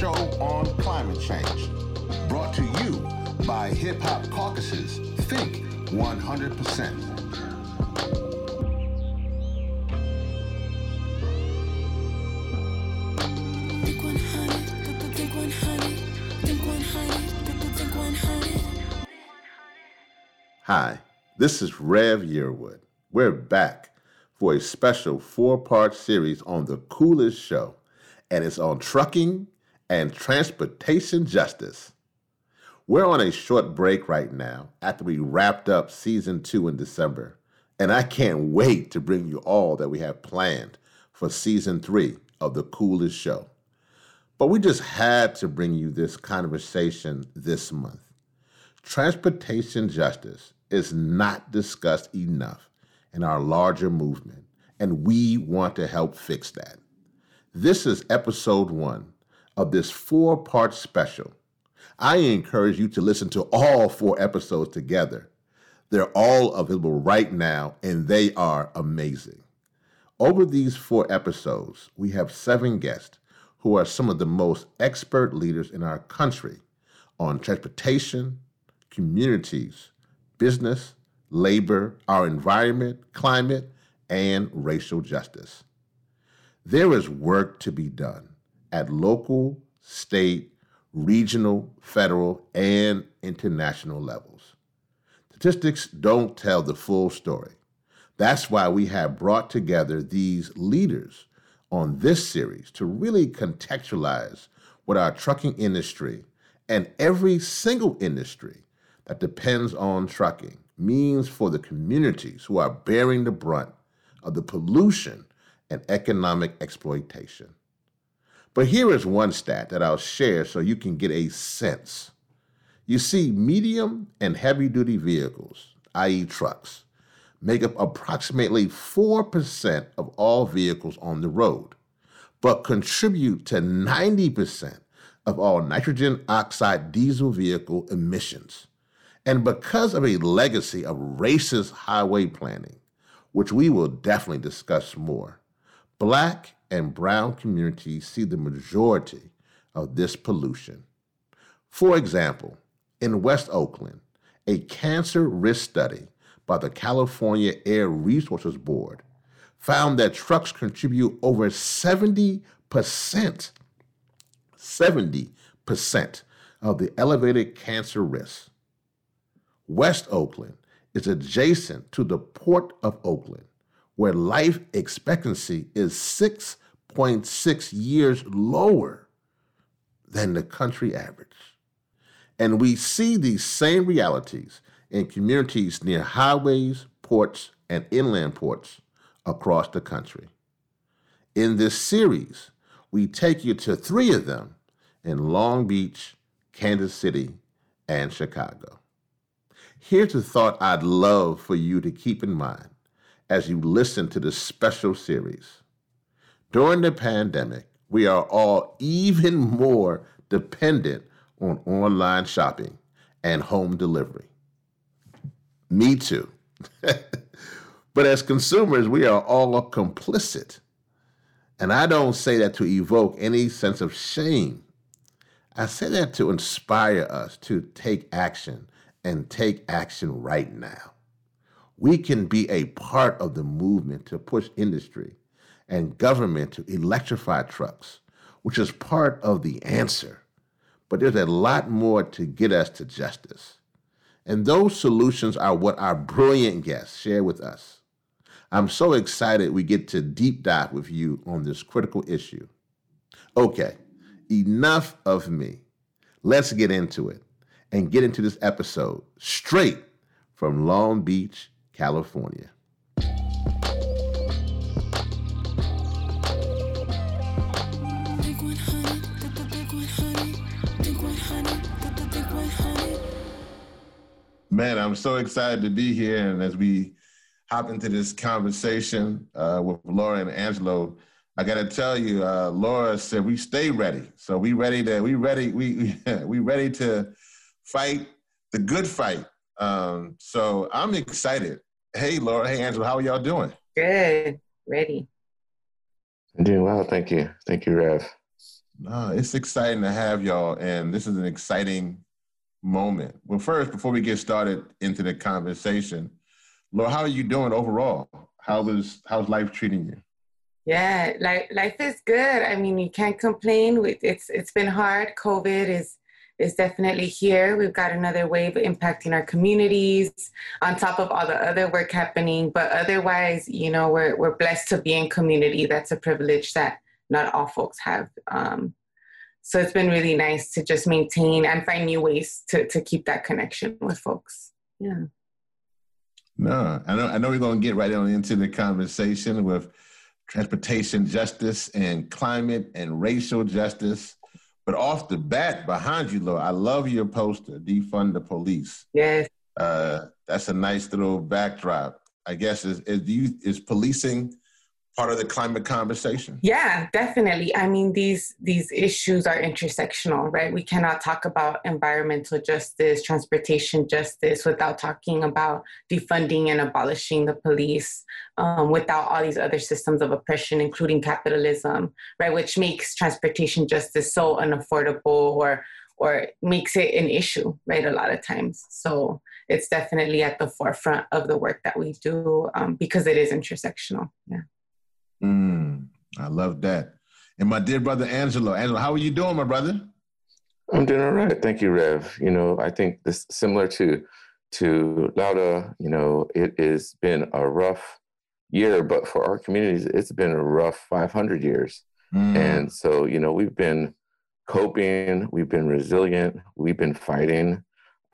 show on climate change. Brought to you by Hip Hop Caucus's Think 100%. Think 100, think 100, think 100, think 100. Hi, this is Rev Yearwood. We're back for a special four part series on the coolest show, and it's on trucking and transportation justice. We're on a short break right now after we wrapped up season two in December, and I can't wait to bring you all that we have planned for season three of the coolest show. But we just had to bring you this conversation this month. Transportation justice is not discussed enough in our larger movement, and we want to help fix that. This is episode one of this four part special. I encourage you to listen to all four episodes together. They're all available right now, and they are amazing. Over these four episodes, we have seven guests who are some of the most expert leaders in our country on transportation, communities, business, labor, our environment, climate, and racial justice. There is work to be done at local, state, regional, federal, and international levels. Statistics don't tell the full story. That's why we have brought together these leaders on this series to really contextualize what our trucking industry and every single industry that depends on trucking means for the communities who are bearing the brunt of the pollution and economic exploitation. But here is one stat that I'll share so you can get a sense. You see, medium and heavy duty vehicles, i.e., trucks, make up approximately 4% of all vehicles on the road, but contribute to 90% of all nitrogen oxide diesel vehicle emissions. And because of a legacy of racist highway planning, which we will definitely discuss more, black and brown communities see the majority of this pollution. For example, in West Oakland, a cancer risk study by the California Air Resources Board found that trucks contribute over 70%, 70% of the elevated cancer risk. West Oakland is adjacent to the Port of Oakland, where life expectancy is 6.6 years lower than the country average. And we see these same realities in communities near highways, ports, and inland ports across the country. In this series, we take you to three of them in Long Beach, Kansas City, and Chicago. Here's a thought I'd love for you to keep in mind as you listen to this special series. During the pandemic, we are all even more dependent on online shopping and home delivery. Me too. but as consumers, we are all complicit. And I don't say that to evoke any sense of shame. I say that to inspire us to take action and take action right now. We can be a part of the movement to push industry and government to electrify trucks, which is part of the answer. But there's a lot more to get us to justice. And those solutions are what our brilliant guests share with us. I'm so excited we get to deep dive with you on this critical issue. Okay, enough of me. Let's get into it and get into this episode straight from Long Beach, California. Think 100, think 100, think 100, think 100. Man, I'm so excited to be here. And as we hop into this conversation uh, with Laura and Angelo, I got to tell you, uh, Laura said we stay ready. So we ready to we ready we we ready to fight the good fight. Um, so I'm excited. Hey, Laura. Hey, Angelo. How are y'all doing? Good. Ready. I'm doing well, thank you. Thank you, Rev. No, it's exciting to have y'all, and this is an exciting moment. Well, first, before we get started into the conversation, Laura, how are you doing overall? How was how's life treating you? Yeah, life life is good. I mean, you can't complain. It's it's been hard. COVID is is definitely here. We've got another wave impacting our communities on top of all the other work happening. But otherwise, you know, we're we're blessed to be in community. That's a privilege that not all folks have. Um, so it's been really nice to just maintain and find new ways to to keep that connection with folks. Yeah. No, I know. I know we're going to get right on into the conversation with transportation justice and climate and racial justice. But off the bat, behind you, Laura, I love your poster, defund the police. Yes. Uh, that's a nice little backdrop. I guess is is, you, is policing part of the climate conversation? Yeah definitely. I mean these these issues are intersectional right? We cannot talk about environmental justice transportation justice without talking about defunding and abolishing the police um, without all these other systems of oppression including capitalism right? Which makes transportation justice so unaffordable or or makes it an issue right a lot of times. So it's definitely at the forefront of the work that we do um, because it is intersectional. Yeah Mm, I love that. And my dear brother Angelo, Angelo, how are you doing, my brother? I'm doing all right, thank you, Rev. You know, I think this similar to to Laura. You know, it has been a rough year, but for our communities, it's been a rough 500 years. Mm. And so, you know, we've been coping, we've been resilient, we've been fighting.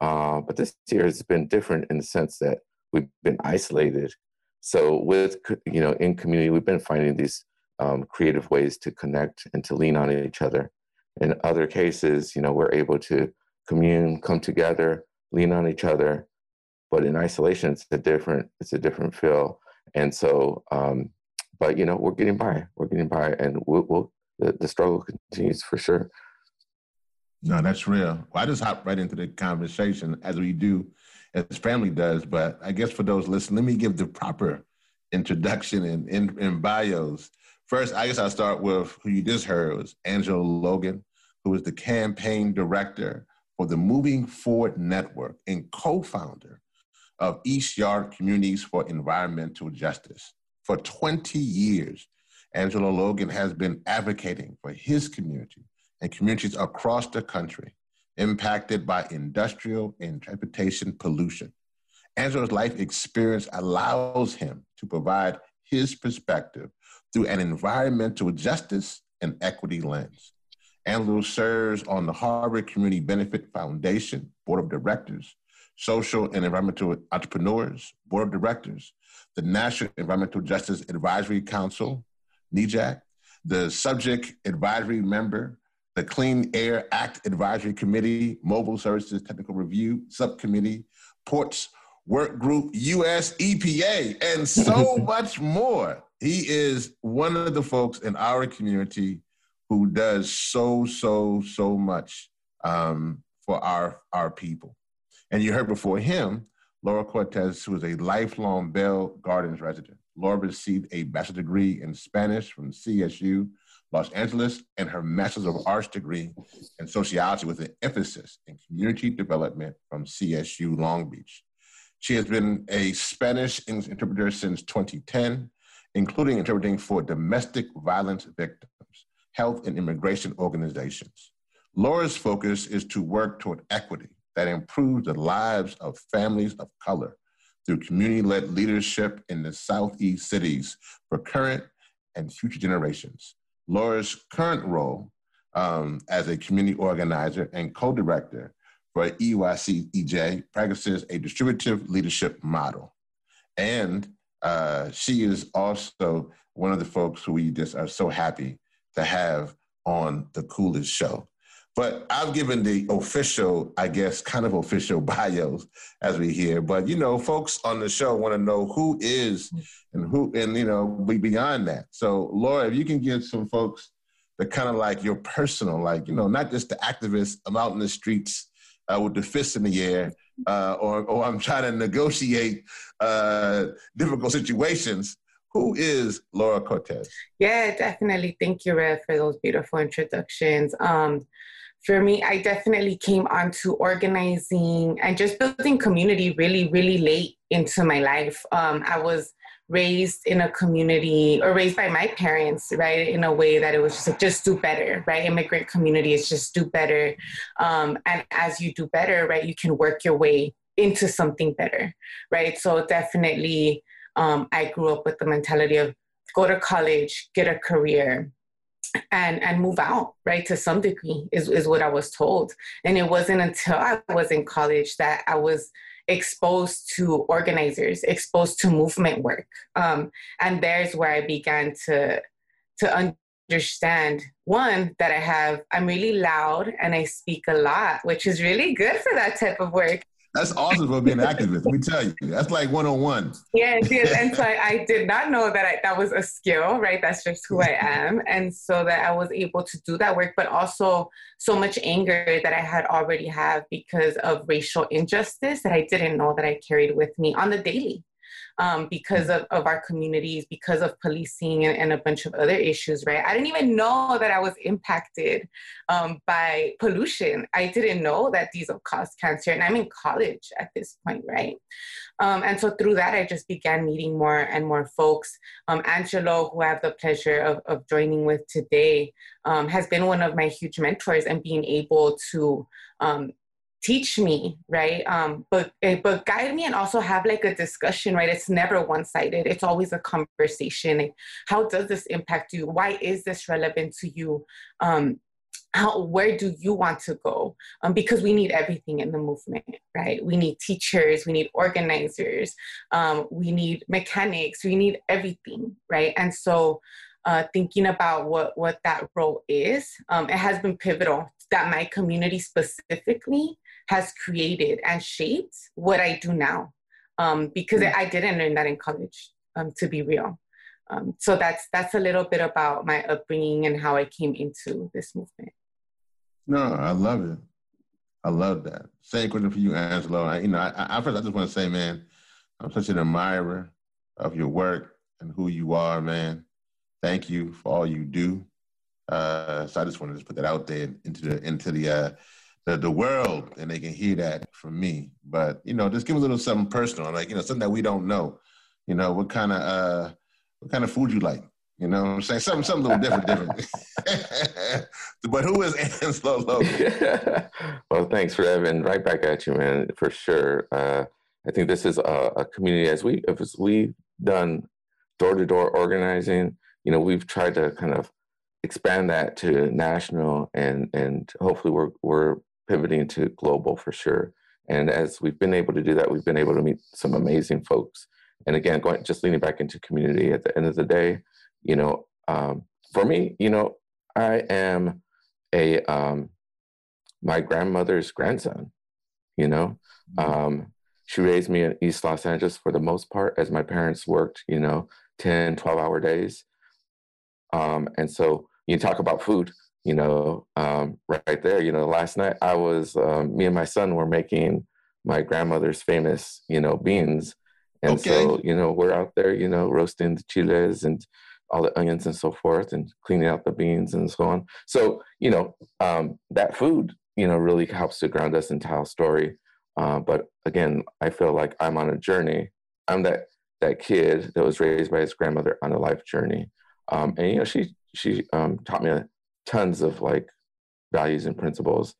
Uh, but this year has been different in the sense that we've been isolated so with you know in community, we've been finding these um, creative ways to connect and to lean on each other. In other cases, you know, we're able to commune, come together, lean on each other. But in isolation, it's a different it's a different feel. And so, um, but you know, we're getting by. We're getting by, and we'll, we'll the, the struggle continues for sure. No, that's real. Well, I just hop right into the conversation as we do as family does. But I guess for those listening, let me give the proper introduction and in, in, bios. First, I guess I'll start with who you just heard was Angelo Logan, who is the campaign director for the Moving Forward Network and co-founder of East Yard Communities for Environmental Justice. For 20 years, Angelo Logan has been advocating for his community and communities across the country impacted by industrial and transportation pollution. Angelo's life experience allows him to provide his perspective through an environmental justice and equity lens. Angelo serves on the Harbor Community Benefit Foundation Board of Directors, Social and Environmental Entrepreneurs Board of Directors, the National Environmental Justice Advisory Council, NEJAC, the subject advisory member the Clean Air Act Advisory Committee, Mobile Sources Technical Review Subcommittee, Ports Work Group, US EPA, and so much more. He is one of the folks in our community who does so, so, so much um, for our, our people. And you heard before him, Laura Cortez, who is a lifelong Bell Gardens resident. Laura received a bachelor's degree in Spanish from CSU Los Angeles, and her Master's of Arts degree in sociology with an emphasis in community development from CSU Long Beach. She has been a Spanish interpreter since 2010, including interpreting for domestic violence victims, health and immigration organizations. Laura's focus is to work toward equity that improves the lives of families of color through community-led leadership in the Southeast cities for current and future generations. Laura's current role um, as a community organizer and co-director for EYC EJ practices a distributive leadership model. And uh, she is also one of the folks who we just are so happy to have on the coolest show. But I've given the official, I guess, kind of official bios as we hear. But you know, folks on the show want to know who is and who, and you know, be beyond that. So, Laura, if you can give some folks the kind of like your personal, like you know, not just the activists. I'm out in the streets uh, with the fists in the air, uh, or or I'm trying to negotiate uh, difficult situations. Who is Laura Cortez? Yeah, definitely. Thank you, Rev, for those beautiful introductions. Um, for me, I definitely came onto organizing and just building community really, really late into my life. Um, I was raised in a community or raised by my parents, right, in a way that it was just like, just do better, right? Immigrant community is just do better. Um, and as you do better, right, you can work your way into something better, right? So definitely, um, I grew up with the mentality of go to college, get a career, and and move out right to some degree is, is what i was told. And it wasn't until i was in college that i was exposed to organizers exposed to movement work. Um, and there's where i began to to understand one that i have i'm really loud and i speak a lot which is really good for that type of work that's awesome for being an activist. Let me tell you, that's like one on one. Yeah, yes. And so I, I did not know that I, that was a skill, right? That's just who I am. And so that I was able to do that work, but also so much anger that I had already have because of racial injustice that I didn't know that I carried with me on the daily um, because of, of our communities, because of policing and, and, a bunch of other issues, right? I didn't even know that I was impacted um, by pollution. I didn't know that diesel caused cancer, and I'm in college at this point, right? Um, and so through that, I just began meeting more and more folks. Um, Angelo, who I have the pleasure of, of joining with today, um, has been one of my huge mentors and being able to um, teach me right um, but eh, but guide me and also have like a discussion right it's never one-sided it's always a conversation how does this impact you why is this relevant to you um, how, where do you want to go? Um, because we need everything in the movement, right? We need teachers, we need organizers, um, we need mechanics, we need everything, right? And so, uh, thinking about what what that role is, um, it has been pivotal that my community specifically has created and shaped what I do now. Um, because mm. I didn't learn that in college, um, to be real. Um, so that's that's a little bit about my upbringing and how I came into this movement. No, I love it. I love that. Same question for you, Angelo. I, you know, I, I first I just want to say, man, I'm such an admirer of your work and who you are, man. Thank you for all you do. Uh, so I just wanted to put that out there into the into the uh, the, the world and they can hear that from me. But, you know, just give a little something personal, like, you know, something that we don't know. You know, what kind of uh what kind of food you like? You know what I'm saying? Something something a little different, different. but who is Angelo Logan? well, thanks, for and right back at you, man, for sure. Uh, I think this is a, a community as we as we've done door to door organizing. You know, we've tried to kind of expand that to national, and and hopefully we're we're pivoting to global for sure. And as we've been able to do that, we've been able to meet some amazing folks. And again, going just leaning back into community at the end of the day, you know, um, for me, you know, I am a um, my grandmother's grandson. You know, mm-hmm. um, she raised me in East Los Angeles for the most part, as my parents worked, you know, 10, 12 hour days. Um, and so you talk about food you know, um, right there. You know, last night I was, um, me and my son were making my grandmother's famous, you know, beans. And okay. so, you know, we're out there, you know, roasting the chiles and all the onions and so forth and cleaning out the beans and so on. So, you know, um, that food, you know, really helps to ground us and tell a story. Uh, but again, I feel like I'm on a journey. I'm that that kid that was raised by his grandmother on a life journey. Um, and you know, she she um, taught me a, tons of like values and principles.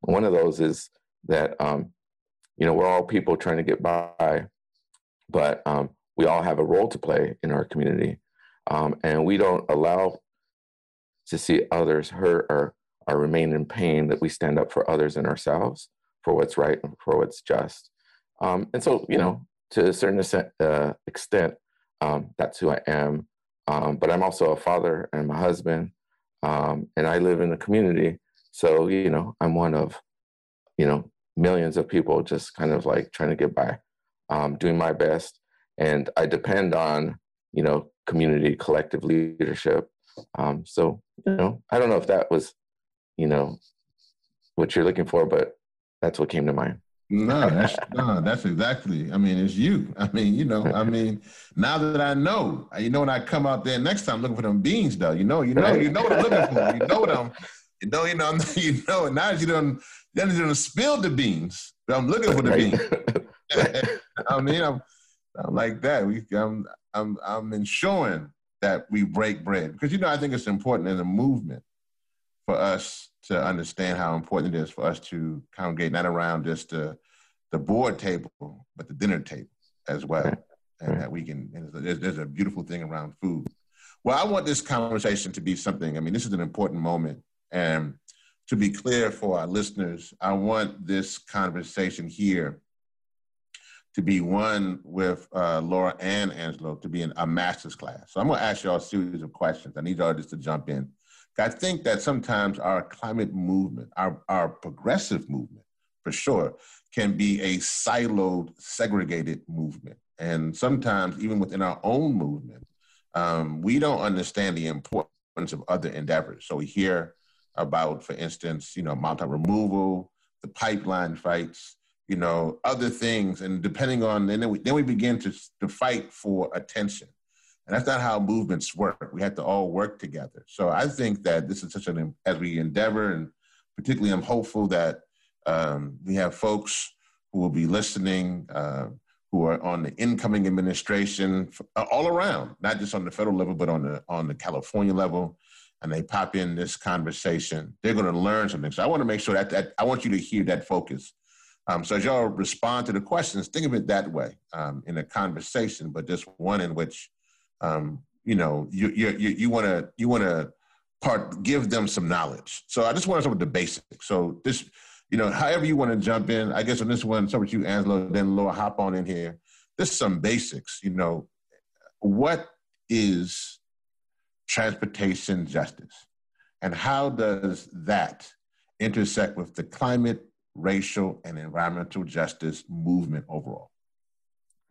One of those is that um, you know we're all people trying to get by, but um, we all have a role to play in our community, um, and we don't allow to see others hurt or or remain in pain. That we stand up for others and ourselves for what's right and for what's just. Um, and so, you know, to a certain extent, uh, extent um, that's who I am. Um, but I'm also a father and a husband um, and I live in a community. So, you know, I'm one of, you know, millions of people just kind of like trying to get by, um, doing my best. And I depend on, you know, community collective leadership. Um, so, you know, I don't know if that was, you know, what you're looking for, but that's what came to mind. No, that's no, that's exactly. I mean, it's you. I mean, you know, I mean, now that I know, you know, when I come out there next time looking for them beans, though, you know, you know, you know what I'm looking for. You know what I'm, you know, you know, you know. Now you don't, then you don't spill the beans. But I'm looking for the beans. I mean, I'm, I'm like that. We, I'm, I'm, I'm ensuring that we break bread because you know I think it's important in the movement for us to understand how important it is for us to congregate not around just the, the board table, but the dinner table as well. Right. And that we can, there's, there's a beautiful thing around food. Well, I want this conversation to be something, I mean, this is an important moment. And to be clear for our listeners, I want this conversation here to be one with uh, Laura and Angelo to be in a master's class. So I'm going to ask y'all a series of questions. I need y'all just to jump in. I think that sometimes our climate movement, our, our progressive movement, for sure, can be a siloed, segregated movement. And sometimes, even within our own movement, um, we don't understand the importance of other endeavors. So we hear about, for instance, you know, mountain removal, the pipeline fights, you know, other things, and depending on, and then we, then we begin to, to fight for attention. And that's not how movements work. We have to all work together. So I think that this is such an, as we endeavor, and particularly I'm hopeful that um, we have folks who will be listening, uh, who are on the incoming administration uh, all around, not just on the federal level, but on the, on the California level. And they pop in this conversation, they're going to learn something. So I want to make sure that, that I want you to hear that focus. Um, so as y'all respond to the questions, think of it that way um, in a conversation, but just one in which um, you know, you you you want to you want to part give them some knowledge. So I just want to start with the basics. So this, you know, however you want to jump in. I guess on this one, start with you, Angelo. Then Laura, hop on in here. Just some basics. You know, what is transportation justice, and how does that intersect with the climate, racial, and environmental justice movement overall?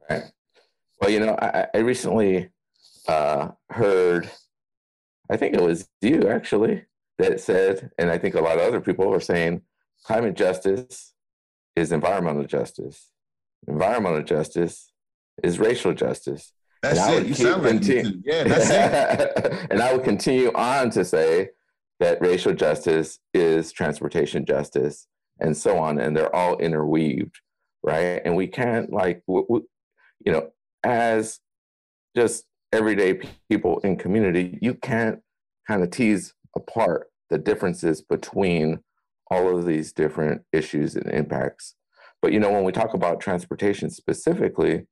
Right. Well, you know, I, I recently uh, heard, I think it was you actually, that said, and I think a lot of other people are saying climate justice is environmental justice. Environmental justice is racial justice. That's and it. You sound continue, like Yeah, that's it. and I would continue on to say that racial justice is transportation justice and so on. And they're all interweaved, right? And we can't, like, w- w- you know, as just everyday people in community, you can't kind of tease apart the differences between all of these different issues and impacts. But you know, when we talk about transportation specifically,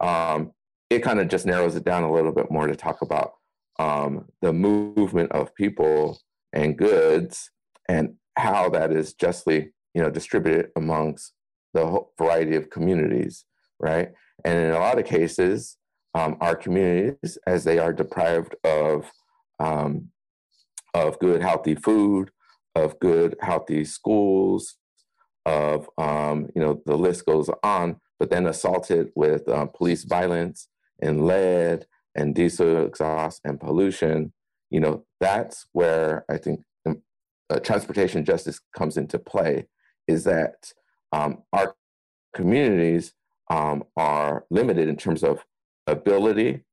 um, it kind of just narrows it down a little bit more to talk about um, the movement of people and goods and how that is justly, you know, distributed amongst the variety of communities, right? And in a lot of cases, um, our communities as they are deprived of um, of good healthy food, of good healthy schools, of um, you know the list goes on. But then assaulted with uh, police violence and lead and diesel exhaust and pollution. You know that's where I think uh, transportation justice comes into play. Is that um, our communities um, are limited in terms of ability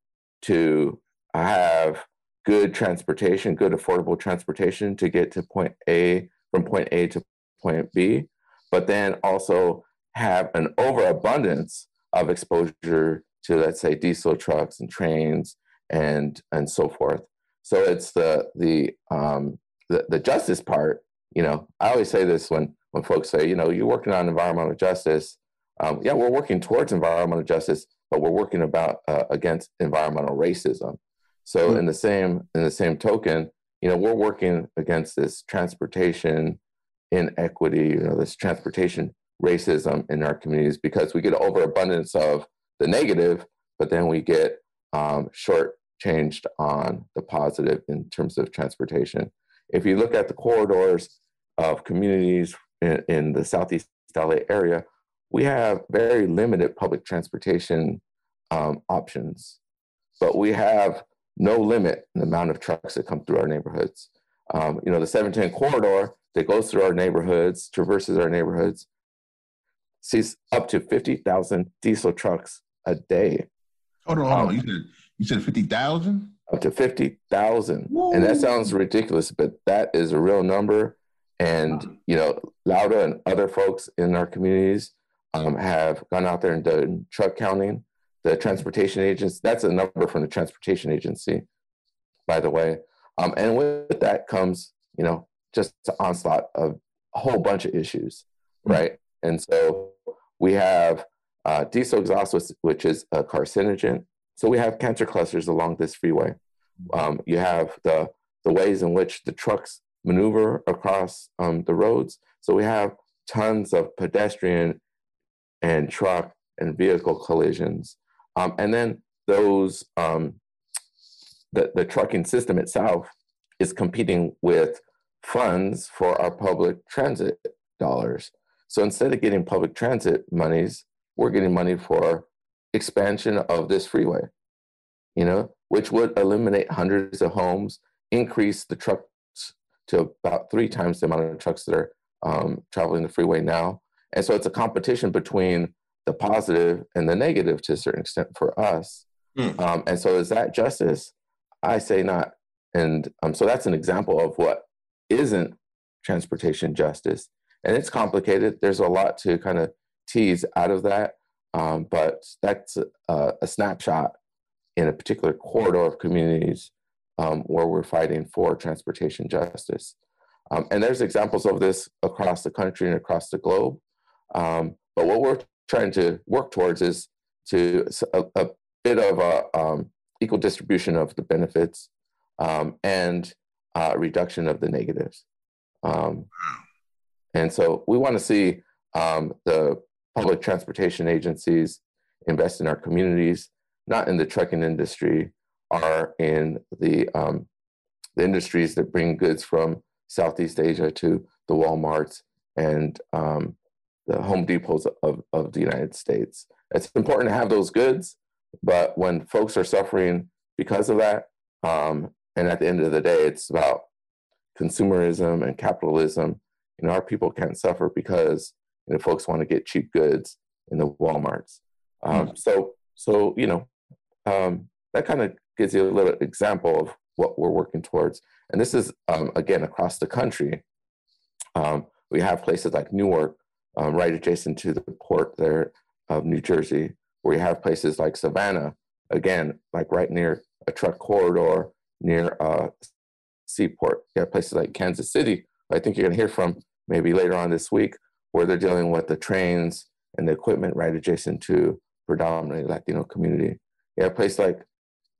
to have good transportation, good affordable transportation to get to point A from point A to point B, but then also have an overabundance of exposure to let's say diesel trucks and trains and and so forth. So it's the the um, the, the justice part. You know, I always say this when when folks say, you know, you're working on environmental justice. Um, yeah, we're working towards environmental justice, but we're working about uh, against environmental racism. So mm-hmm. in the same in the same token, you know, we're working against this transportation inequity, you know, this transportation racism in our communities because we get overabundance of the negative, but then we get um, short changed on the positive in terms of transportation. If you look at the corridors of communities in, in the Southeast LA area, we have very limited public transportation um, options, but we have no limit in the amount of trucks that come through our neighborhoods. Um, you know, the 710 corridor that goes through our neighborhoods, traverses our neighborhoods, sees up to 50,000 diesel trucks a day. Hold on, hold on. You said you said fifty thousand. Up to 50,000. And that sounds ridiculous, but that is a real number. And, you know, Laura and other folks in our communities um, have gone out there and done truck counting. The transportation agents, that's a number from the transportation agency, by the way. Um, and with that comes, you know, just an onslaught of a whole bunch of issues, right? And so we have uh, diesel exhaust, which is a carcinogen. So we have cancer clusters along this freeway. Um, you have the the ways in which the trucks maneuver across um, the roads. So we have tons of pedestrian and truck and vehicle collisions, um, and then those um, the the trucking system itself is competing with funds for our public transit dollars. So instead of getting public transit monies, we're getting money for expansion of this freeway, you know, which would eliminate hundreds of homes, increase the trucks to about three times the amount of trucks that are um, traveling the freeway now. And so it's a competition between the positive and the negative to a certain extent for us. Mm. Um, and so is that justice? I say not. And um, so that's an example of what isn't transportation justice. And it's complicated. There's a lot to kind of tease out of that. Um, but that's a, a, snapshot in a particular corridor of communities um, where we're fighting for transportation justice. Um, and there's examples of this across the country and across the globe. Um, but what we're trying to work towards is to a, a bit of a um, equal distribution of the benefits um, and uh, reduction of the negatives. Um, and so we want to see um, the public transportation agencies invest in our communities, not in the trucking industry, or in the, um, the industries that bring goods from Southeast Asia to the Walmarts and um, the Home Depots of, of the United States. It's important to have those goods, but when folks are suffering because of that, um, and at the end of the day, it's about consumerism and capitalism. You know, our people can't suffer because you know folks want to get cheap goods in the WalMarts. Um, mm. So, so you know, um, that kind of gives you a little example of what we're working towards. And this is um, again across the country. Um, we have places like Newark, um, right adjacent to the port there of New Jersey, where you have places like Savannah, again, like right near a truck corridor near a Seaport. You have places like Kansas City. I think you're going to hear from maybe later on this week, where they're dealing with the trains and the equipment right adjacent to predominantly Latino community. You have a place like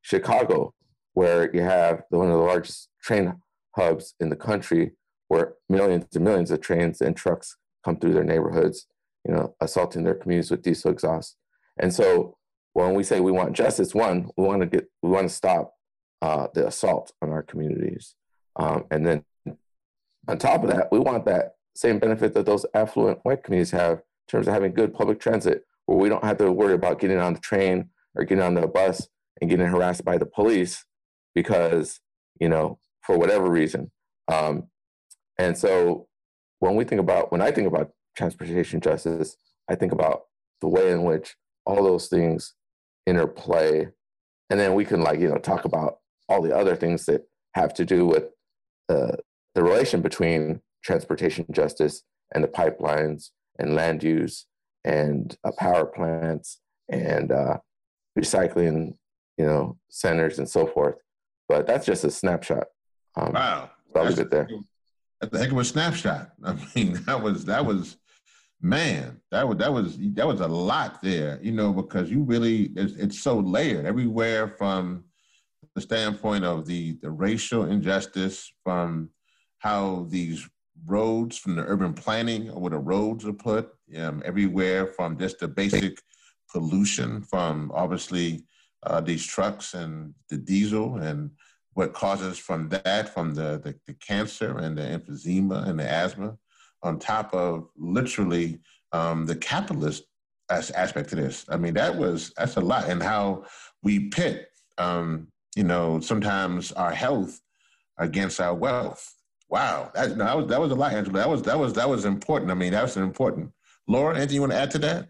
Chicago, where you have one of the largest train hubs in the country, where millions and millions of trains and trucks come through their neighborhoods, you know, assaulting their communities with diesel exhaust. And so when we say we want justice, one, we want to get, we want to stop uh, the assault on our communities. Um, and then on top of that, we want that same benefit that those affluent white communities have in terms of having good public transit, where we don't have to worry about getting on the train or getting on the bus and getting harassed by the police because, you know, for whatever reason. Um, and so when we think about, when I think about transportation justice, I think about the way in which all those things interplay. And then we can like, you know, talk about all the other things that have to do with uh, the relation between transportation justice and the pipelines and land use and uh, power plants and uh, recycling, you know, centers and so forth. But that's just a snapshot. Um, wow, so I'll leave it there. That's a heck of a snapshot. I mean, that was that was man, that was that was that was a lot there, you know, because you really it's, it's so layered everywhere from the standpoint of the, the racial injustice, from how these roads, from the urban planning, where the roads are put, um, everywhere from just the basic pollution from obviously uh, these trucks and the diesel and what causes from that, from the, the, the, cancer and the emphysema and the asthma, on top of literally um, the capitalist aspect to this. I mean, that was, that's a lot. And how we pit um, you know, sometimes our health against our wealth. Wow, that, no, that was that was a lot, Angelo. That was that was that was important. I mean, that was important Laura, anything you want to add to that?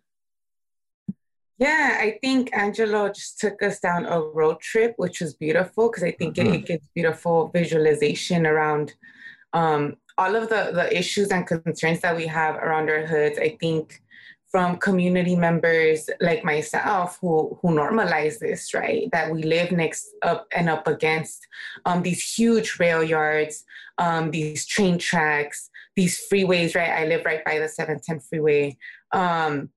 Yeah, I think Angelo just took us down a road trip, which was beautiful because I think mm-hmm. it, it, gives beautiful visualization around um, all of the, the issues and concerns that we have around our hoods. I think from community members like myself who who normalize this, right? That we live next up and up against um, these huge rail yards, um, these train tracks, these freeways, right? I live right by the 710 freeway. Um,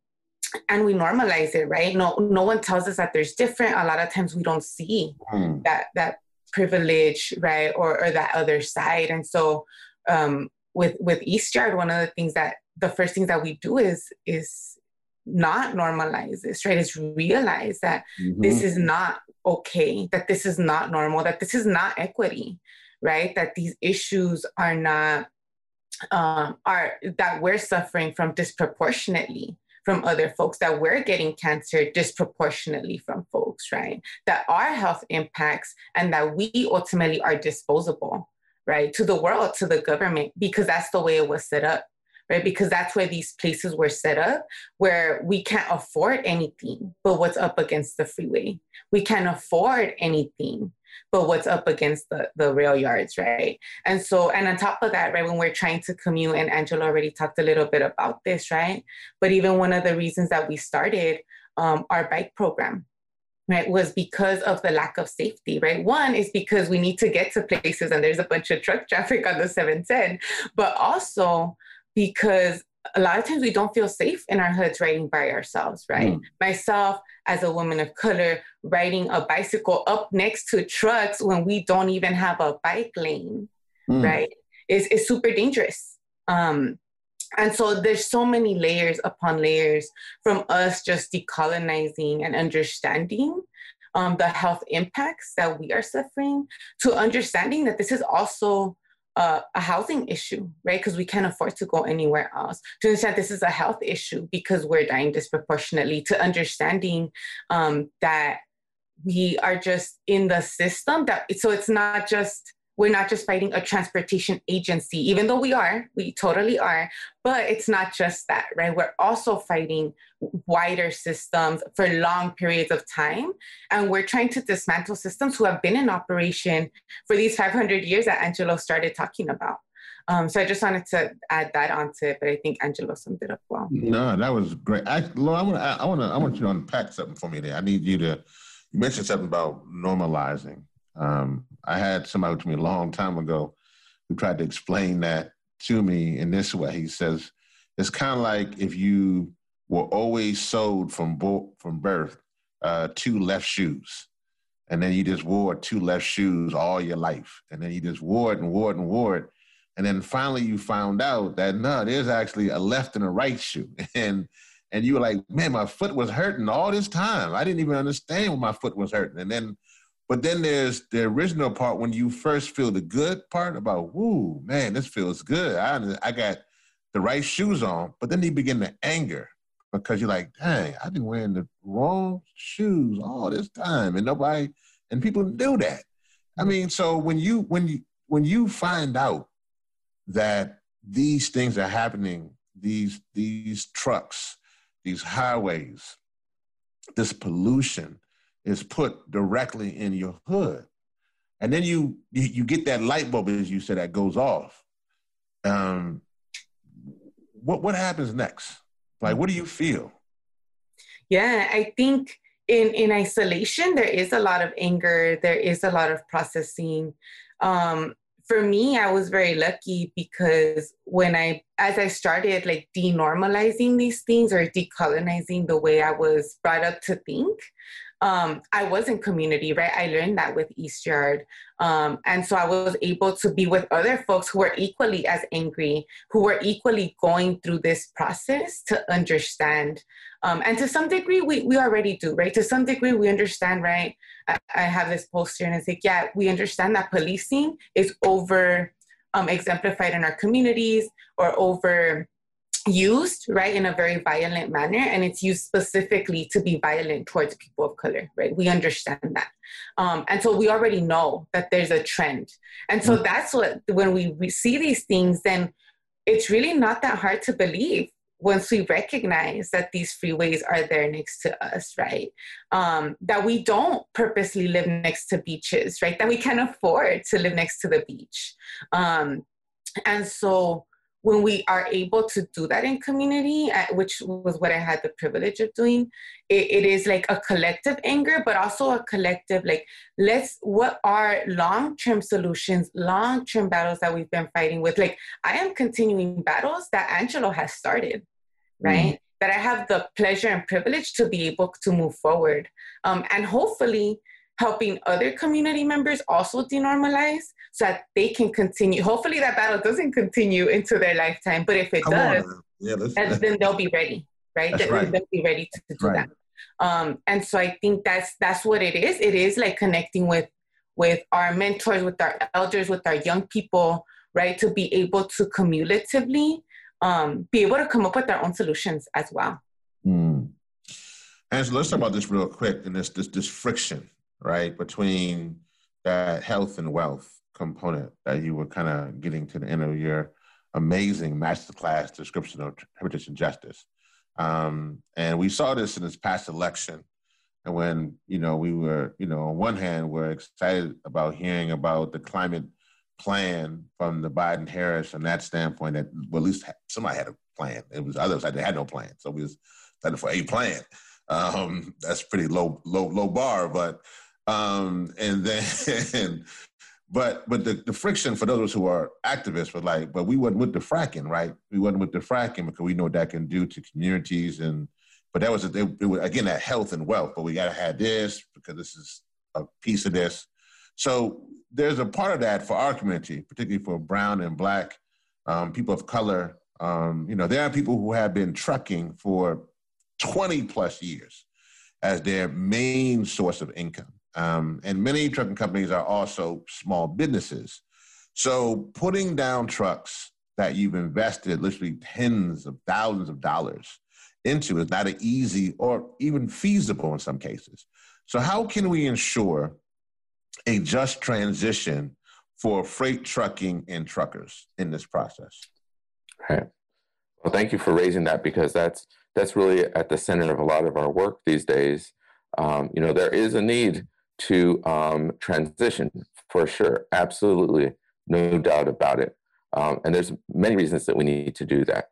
and we normalize it right? No no one tells us that there's different. A lot of times we don't see mm. that that privilege right? Or or that other side. And so um with with east yard one of the things that the first things that we do is is not normalize this right? Is realize that mm-hmm. this is not okay that this is not normal that this is not equity right? That these issues are not um are that we're suffering from disproportionately from other folks, that we're getting cancer disproportionately from folks, right? That our health impacts and that we ultimately are disposable, right? To the world, to the government, because that's the way it was set up, right? Because that's where these places were set up where we can't afford anything but what's up against the freeway. We can't afford anything but what's up against the, the rail yards, right? And so, and on top of that, right, when we're trying to commute, and Angelo already talked a little bit about this, right? But even one of the reasons that we started um, our bike program, right, was because of the lack of safety, right? One is because we need to get to places and there's a bunch of truck traffic on the 710, but also because a lot of times we don't feel safe in our hoods riding by ourselves, right? Mm. Myself, as a woman of color, riding a bicycle up next to trucks when we don't even have a bike lane, mm. right? Is is super dangerous. Um, and so there's so many layers upon layers from us just decolonizing and understanding um, the health impacts that we are suffering to understanding that this is also a, housing issue, right? Because we can't afford to go anywhere else. To understand this is a health issue because we're dying disproportionately. To understanding um, that we are just in the system that so it's not just we're not just fighting a transportation agency, even though we are, we totally are, but it's not just that, right? We're also fighting wider systems for long periods of time. And we're trying to dismantle systems who have been in operation for these 500 years that Angelo started talking about. Um, so I just wanted to add that onto it, but I think Angelo summed it up well. No, that was great. I, Laura, I want I want I want you to unpack something for me there. I need you to, you mentioned something about normalizing. Um, I had somebody to me a long time ago who tried to explain that to me in this way. He says, it's kind of like if you were always sold from, bo- from birth uh, two left shoes. And then you just wore two left shoes all your life. And then you just wore it and wore it and wore it. And then finally you found out that no, there's actually a left and a right shoe. And and you were like, man, my foot was hurting all this time. I didn't even understand when my foot was hurting. And then but then there's the original part when you first feel the good part about, whoo, man, this feels good. I, I got the right shoes on. But then you begin to anger because you're like, dang, I've been wearing the wrong shoes all this time. And nobody, and people do that. I mm-hmm. mean, so when you, when you, when you find out that these things are happening, these, these trucks, these highways, this pollution, is put directly in your hood. And then you you get that light bulb, as you said, that goes off. Um, what what happens next? Like, what do you feel? Yeah, I think in in isolation there is a lot of anger. There is a lot of processing. Um, for me, I was very lucky because when I, as I started like denormalizing these things or decolonizing the way I was brought up to think, um, I was in community, right? I learned that with East Yard. Um, and so I was able to be with other folks who were equally as angry, who were equally going through this process to understand. Um, and to some degree, we, we already do, right? To some degree, we understand, right? I, I have this poster and it's like, yeah, we understand that policing is over um, exemplified in our communities or over used right in a very violent manner and it's used specifically to be violent towards people of color right we understand that um, and so we already know that there's a trend and so mm. that's what when we, we see these things then it's really not that hard to believe once we recognize that these freeways are there next to us, right? Um, that we don't purposely live next to beaches, right? That we can afford to live next to the beach. Um, and so when we are able to do that in community, uh, which was what I had the privilege of doing, it, it is like a collective anger, but also a collective, like, let's, what are long term solutions, long term battles that we've been fighting with? Like, I am continuing battles that Angelo has started, right? Mm. That I have the pleasure and privilege to be able to move forward. Um, and hopefully, helping other community members also denormalize so that they can continue. Hopefully, that battle doesn't continue into their lifetime, but if it Come does, yeah, then they'll be ready, right? Then right. they'll be ready to, to do right. that. Um, and so I think that's that's what it is. It is like connecting with with our mentors, with our elders, with our young people, right? To be able to cumulatively um, be able to come up with their own solutions as well. Mm. Angelo, let's talk about this real quick and this this this friction, right, between that health and wealth component that you were kind of getting to the end of your amazing masterclass description of heritage and justice. Um, and we saw this in this past election. And when, you know, we were, you know, on one hand, we're excited about hearing about the climate plan from the Biden Harris from that standpoint that, well, at least somebody had a plan. It was others that had no plan. So we was excited for a plan. Um, that's pretty low, low, low bar, but, um, and then But but the, the friction for those who are activists were like, but we wasn't with the fracking, right? We wasn't with the fracking because we know what that can do to communities and but that was, a, it, it was again that health and wealth. But we got to have this because this is a piece of this. So there's a part of that for our community, particularly for brown and black um, people of color. Um, you know, there are people who have been trucking for 20 plus years as their main source of income. Um, and many trucking companies are also small businesses. So putting down trucks that you've invested literally tens of thousands of dollars into is not an easy or even feasible in some cases. So how can we ensure a just transition for freight trucking and truckers in this process? Right. Well, thank you for raising that because that's that's really at the center of a lot of our work these days. Um, you know, there is a need to um, transition for sure. Absolutely, no doubt about it. Um, and there's many reasons that we need to do that.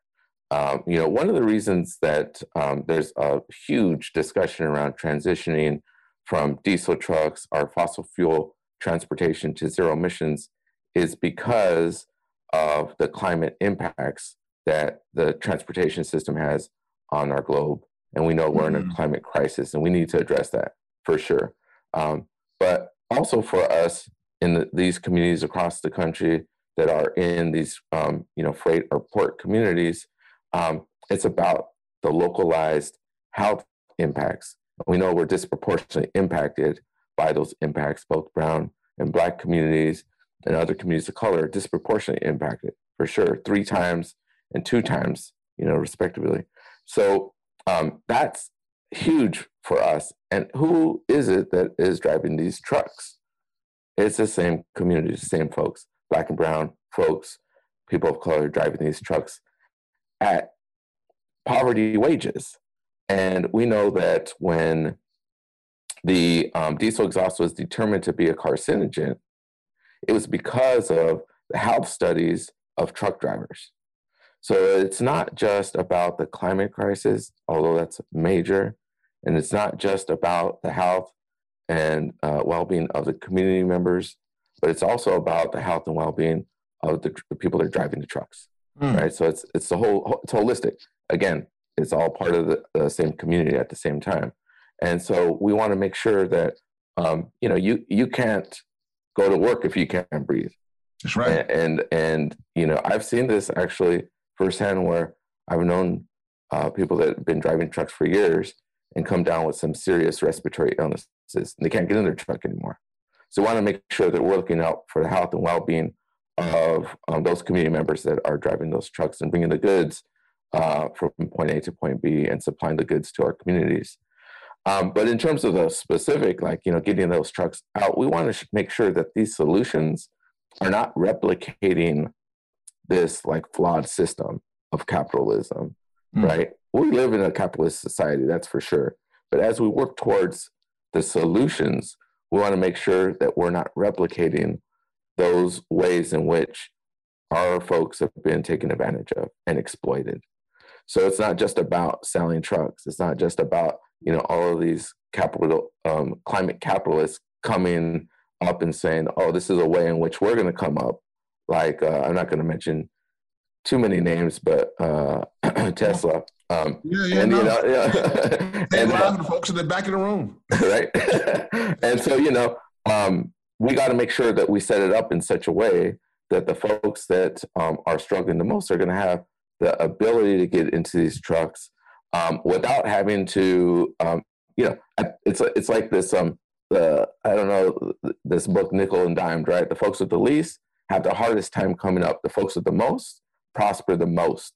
Um, you know, one of the reasons that um, there's a huge discussion around transitioning from diesel trucks or fossil fuel transportation to zero emissions is because of the climate impacts that the transportation system has on our globe. And we know we're mm-hmm. in a mm-hmm. climate crisis and we need to address that for sure. Um, but also for us in the, these communities across the country that are in these, um, you know, freight or port communities, um, it's about the localized health impacts. We know we're disproportionately impacted by those impacts, both brown and black communities and other communities of color disproportionately impacted for sure, three times and two times, you know, respectively. So um, that's huge for us. And who is it that is driving these trucks? It's the same community, the same folks, black and brown folks, people of color driving these trucks at poverty wages. And we know that when the um, diesel exhaust was determined to be a carcinogen, it was because of the health studies of truck drivers. So it's not just about the climate crisis, although that's major, and it's not just about the health and uh, well-being of the community members, but it's also about the health and well-being of the, the people that are driving the trucks. Mm. Right. So it's it's the whole it's holistic. Again, it's all part of the, the same community at the same time, and so we want to make sure that um, you know you you can't go to work if you can't breathe. That's right. And, and and you know I've seen this actually firsthand where I've known uh, people that have been driving trucks for years and come down with some serious respiratory illnesses. And they can't get in their truck anymore. So we want to make sure that we're looking out for the health and well-being of um, those community members that are driving those trucks and bringing the goods uh, from point A to point B and supplying the goods to our communities. Um, but in terms of the specific, like you know, getting those trucks out, we want to make sure that these solutions are not replicating this like flawed system of capitalism Mm. right? We live in a capitalist society, that's for sure. But as we work towards the solutions, we want to make sure that we're not replicating those ways in which our folks have been taken advantage of and exploited. So it's not just about selling trucks. It's not just about you know all of these capital um, climate capitalists coming up and saying, "Oh, this is a way in which we're going to come up." Like uh, I'm not going to mention too many names, but uh, Tesla. Um, Yeah, yeah, and no. you know, yeah. And, uh, the folks in the back of the room. right? and so, you know, um, we got to make sure that we set it up in such a way that the folks that um, are struggling the most are going to have the ability to get into these trucks um, without having to, um, you know, it's it's like this. Um, the I don't know this book nickel and dimed, right? The folks with the least have the hardest time coming up. The folks with the most prosper the most.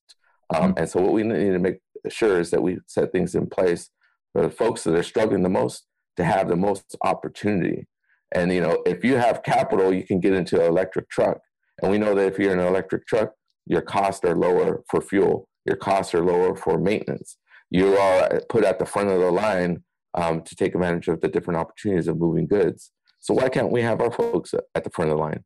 Um, and so, what we need to make sure is that we set things in place for the folks that are struggling the most to have the most opportunity. And you know, if you have capital, you can get into an electric truck. And we know that if you're in an electric truck, your costs are lower for fuel. Your costs are lower for maintenance. You are put at the front of the line um, to take advantage of the different opportunities of moving goods. So why can't we have our folks at the front of the line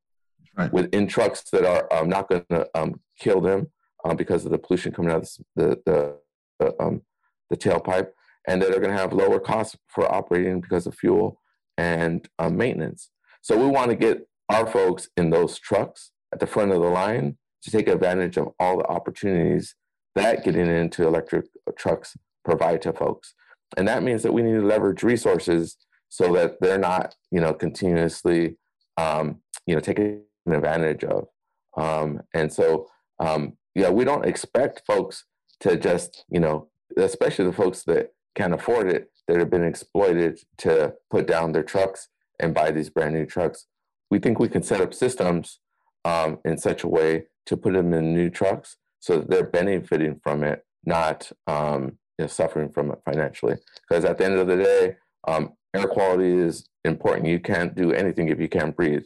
Right. within trucks that are um, not going to um, kill them um, because of the pollution coming out of the the the, um, the tailpipe, and that are going to have lower costs for operating because of fuel and um, maintenance. So we want to get our folks in those trucks at the front of the line to take advantage of all the opportunities that getting into electric trucks provide to folks. And that means that we need to leverage resources so that they're not, you know, continuously, um, you know, taken advantage of. Um, and so, um, yeah, we don't expect folks to just, you know, especially the folks that can't afford it, that have been exploited to put down their trucks and buy these brand new trucks. We think we can set up systems um, in such a way to put them in new trucks so that they're benefiting from it, not um, you know, suffering from it financially. Because at the end of the day, um, air quality is important. You can't do anything if you can't breathe.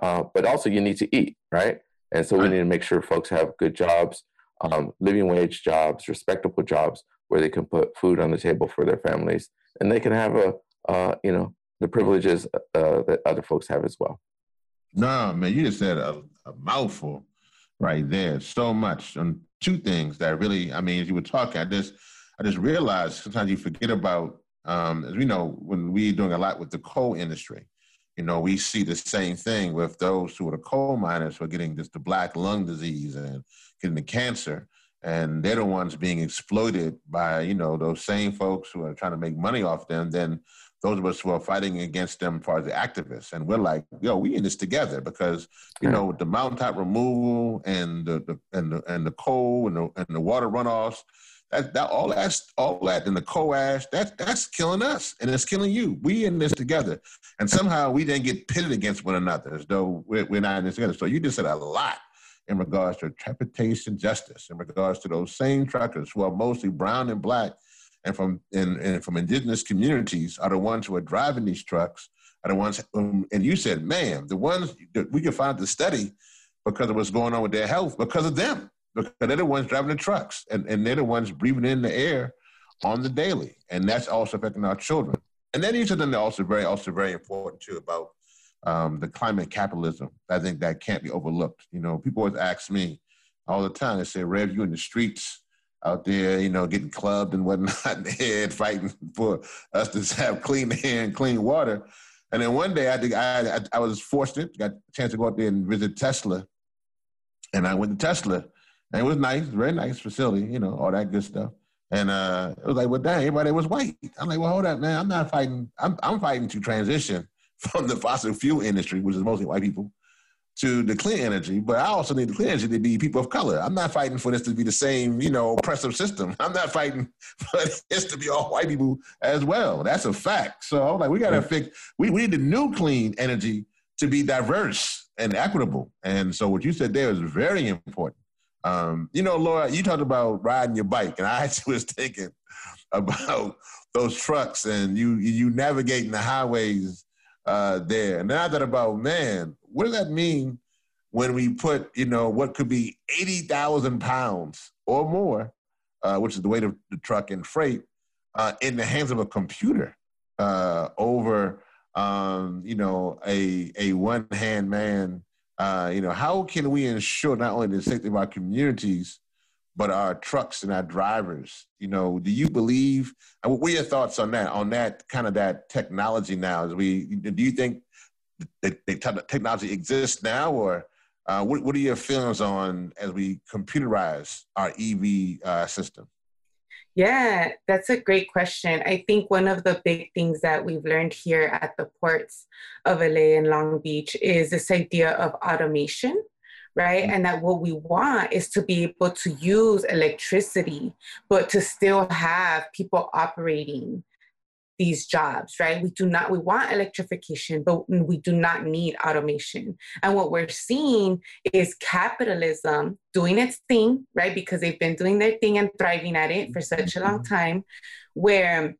Uh, but also, you need to eat, right? And so we need to make sure folks have good jobs, um, living wage jobs, respectable jobs where they can put food on the table for their families, and they can have a, uh, you know, the privileges uh, that other folks have as well. No, man, you just said a, a mouthful right there. So much on two things that really, I mean, as you were talking, I just, I just realized sometimes you forget about, um, as we know, when we're doing a lot with the coal industry, you know, we see the same thing with those who are the coal miners who are getting just the black lung disease and getting the cancer. And they're the ones being exploited by, you know, those same folks who are trying to make money off them. Then those of us who are fighting against them as far as the activists. And we're like, yo, we in this together because, you Right. know, with the mountaintop removal and the, the and the and the coal and the and the water runoffs, that, that all that's all that and the coal ash, that that's killing us and it's killing you. We in this together. And somehow we didn't get pitted against one another as though we're, we're not in this together. So you just said a lot in regards to transportation justice, in regards to those same truckers who are mostly brown and black and from and, and from indigenous communities are the ones who are driving these trucks are the ones um, and you said man the ones that we can find the study because of what's going on with their health because of them because they're the ones driving the trucks and, and they're the ones breathing in the air on the daily and that's also affecting our children. And then you said something also very also very important too about um, the climate capitalism. I think that can't be overlooked. You know people always ask me all the time they say rev you in the streets out there, you know, getting clubbed and whatnot, head, fighting for us to have clean air and clean water. And then one day, I think I, I, I was fortunate, got a chance to go out there and visit Tesla, and I went to Tesla, and it was nice, very nice facility, you know, all that good stuff. And uh, it was like, well, dang, everybody was white. I'm like, well, hold up, man, I'm not fighting. I'm I'm fighting to transition from the fossil fuel industry, which is mostly white people, to the clean energy, but I also need the clean energy to be people of color. I'm not fighting for this to be the same, you know, oppressive system. I'm not fighting for this to be all white people as well. That's a fact. So I'm like, we got to fix, we, we need the new clean energy to be diverse and equitable. And so what you said there is very important. Um, you know, Laura, you talked about riding your bike, and I actually was thinking about those trucks and you you navigating the highways uh, there. And then I thought about, man, what does that mean when we put, you know, what could be 80,000 pounds or more uh, which is the weight of the truck and freight, uh, in the hands of a computer uh, over, um, you know, a a one hand man. Uh, you know, how can we ensure not only the safety of our communities, but our trucks and our drivers? You know, do you believe? What are your thoughts on that? On that kind of that technology now? As we, do you think the, the technology exists now, or uh, what, what, are your feelings on as we computerize our EV uh, system? Yeah, that's a great question. I think one of the big things that we've learned here at the ports of LA and Long Beach is this idea of automation, right? Mm-hmm. And that what we want is to be able to use electricity, but to still have people operating these jobs, right? We do not, we want electrification, but we do not need automation. And what we're seeing is capitalism doing its thing, right? Because they've been doing their thing and thriving at it for such a long mm-hmm. time, where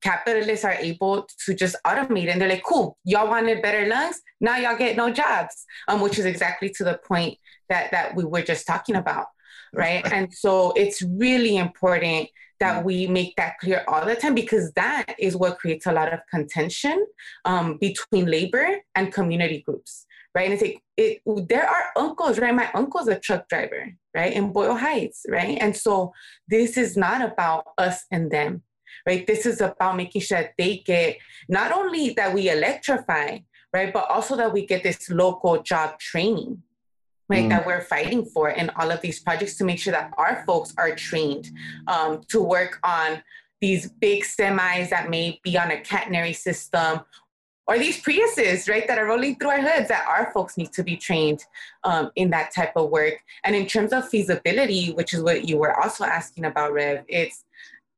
capitalists are able to just automate and they're like, cool, y'all wanted better lungs, now y'all get no jobs, um, which is exactly to the point that, that we were just talking about, right? And so it's really important that mm. we make that clear all the time because that is what creates a lot of contention um, between labor and community groups right and it's like it, there are uncles right my uncle's a truck driver right in boyle heights right and so this is not about us and them right this is about making sure that they get not only that we electrify right but also that we get this local job training right, mm. that we're fighting for in all of these projects to make sure that our folks are trained um, to work on these big semis that may be on a catenary system or these Priuses, right, that are rolling through our hoods, that our folks need to be trained um, in that type of work. And in terms of feasibility, which is what you were also asking about, Rev, it's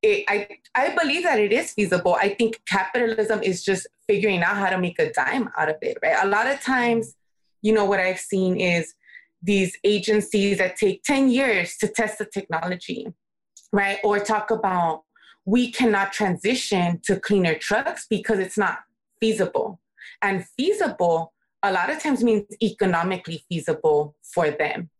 it, I, I believe that it is feasible. I think capitalism is just figuring out how to make a dime out of it, right? A lot of times, you know, what I've seen is these agencies that take 10 years to test the technology, right? Or talk about we cannot transition to cleaner trucks because it's not feasible. And feasible a lot of times means economically feasible for them.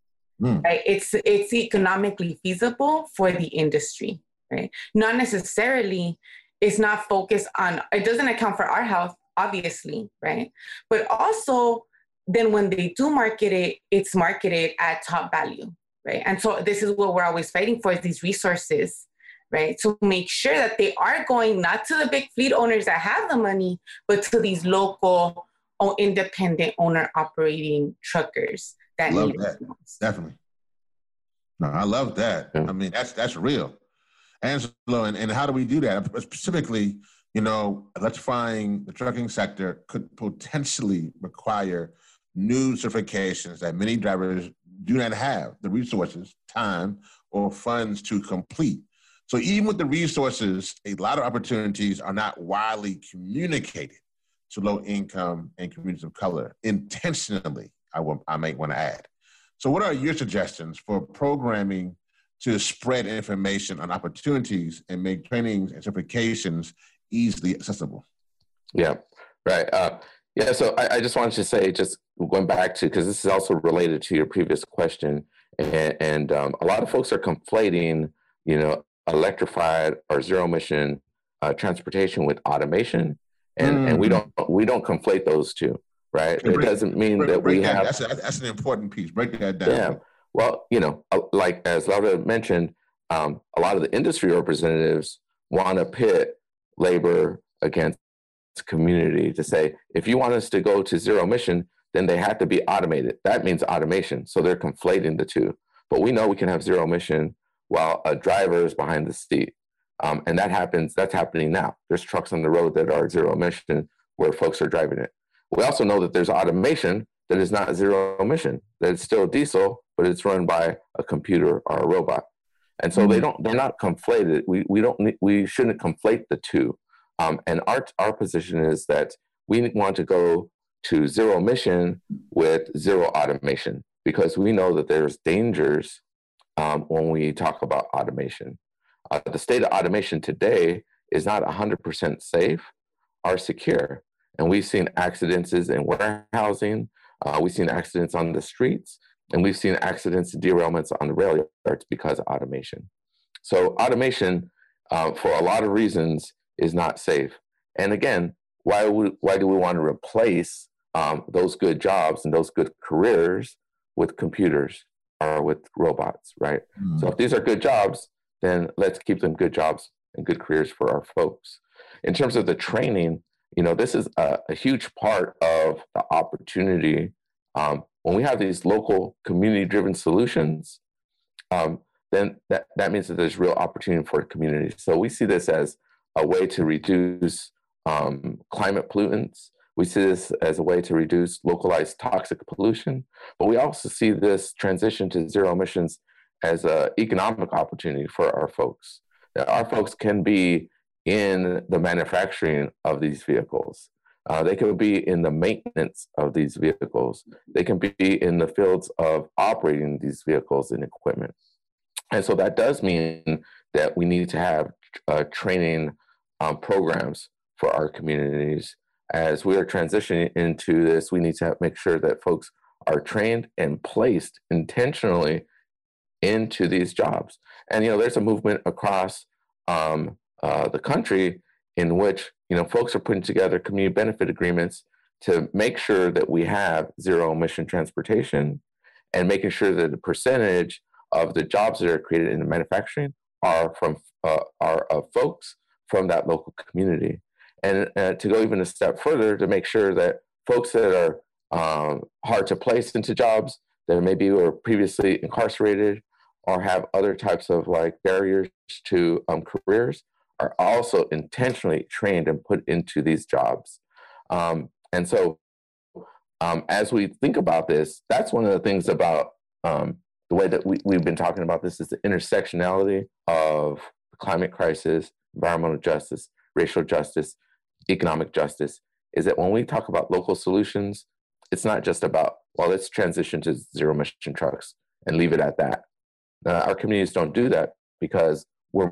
Mm. Right? It's it's economically feasible for the industry, right? Not necessarily it's not focused on it doesn't account for our health, obviously, right? But also then when they do market it, it's marketed at top value, right? And so this is what we're always fighting for is these resources, right? To make sure that they are going not to the big fleet owners that have the money, but to these local or independent owner operating truckers that love need that. Definitely. No, I love that. I mean, that's that's real. Angelo, and, and how do we do that? Specifically, you know, electrifying the trucking sector could potentially require new certifications that many drivers do not have the resources, time, or funds to complete. So even with the resources, a lot of opportunities are not widely communicated to low income and communities of color intentionally, I, will, I might want to add. So what are your suggestions for programming to spread information on opportunities and make trainings and certifications easily accessible? Yeah, right. Uh, yeah, so I, I, just wanted to say, just going back to, because this is also related to your previous question, and, and um, a lot of folks are conflating, you know, electrified or zero emission uh, transportation with automation, and, mm. and we mm-hmm. don't we don't conflate those two, right? it doesn't mean break, that we that, have. That's, a, that's an important piece. Break that down. Yeah. Well, you know, uh, like as Laura mentioned, um, a lot of the industry representatives want to pit labor against community to say, if you want us to go to zero emission, then they have to be automated. That means automation. So they're conflating the two. But we know we can have zero emission while a driver is behind the seat. Um, and that happens, that's happening now. There's trucks on the road that are zero emission where folks are driving it. We also know that there's automation that is not zero emission, that it's still diesel, but it's run by a computer or a robot. And so they don't, they're not conflated. We, we don't, we shouldn't conflate the two. Um, and our, our position is that we want to go to zero emission with zero automation because we know that there's dangers um, when we talk about automation. Uh, the state of automation today is not 100% safe or secure. And we've seen accidents in warehousing, uh, we've seen accidents on the streets, and we've seen accidents and derailments on the rail yards because of automation. So automation, uh, for a lot of reasons, is not safe. And again, why would, why do we want to replace um, those good jobs and those good careers with computers or with robots, right? Mm. So if these are good jobs, then let's keep them good jobs and good careers for our folks. In terms of the training, you know, this is a, a huge part of the opportunity. Um, when we have these local community-driven solutions, um, then that, that means that there's real opportunity for communities. So we see this as a way to reduce um, climate pollutants. We see this as a way to reduce localized toxic pollution, but we also see this transition to zero emissions as an economic opportunity for our folks. Our folks can be in the manufacturing of these vehicles. Uh, they can be in the maintenance of these vehicles. They can be in the fields of operating these vehicles and equipment. And so that does mean that we need to have uh, training um, programs for our communities. As we are transitioning into this, we need to have, make sure that folks are trained and placed intentionally into these jobs. And you know, there's a movement across um, uh, the country in which you know folks are putting together community benefit agreements to make sure that we have zero emission transportation and making sure that the percentage of the jobs that are created in the manufacturing are from uh, are of folks from that local community and uh, to go even a step further to make sure that folks that are um, hard to place into jobs that maybe were previously incarcerated or have other types of like barriers to um, careers are also intentionally trained and put into these jobs. Um, and so, um, as we think about this, that's one of the things about um, the way that we, we've been talking about this is the intersectionality of the climate crisis, environmental justice, racial justice, economic justice. Is that when we talk about local solutions, it's not just about, well, let's transition to zero emission trucks and leave it at that. Uh, our communities don't do that because we're,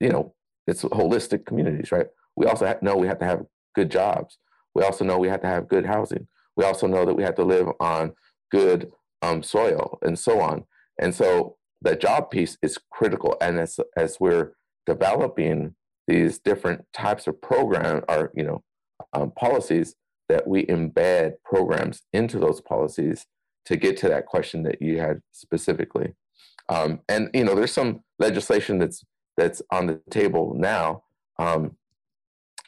you know, it's holistic communities, right? We also have, know we have to have good jobs. We also know we have to have good housing. We also know that we have to live on good um, soil and so on. And so the job piece is critical. And as, as we're developing these different types of program or, you know, um, policies, that we embed programs into those policies to get to that question that you had specifically. Um, and you know, there's some legislation that's that's on the table now um,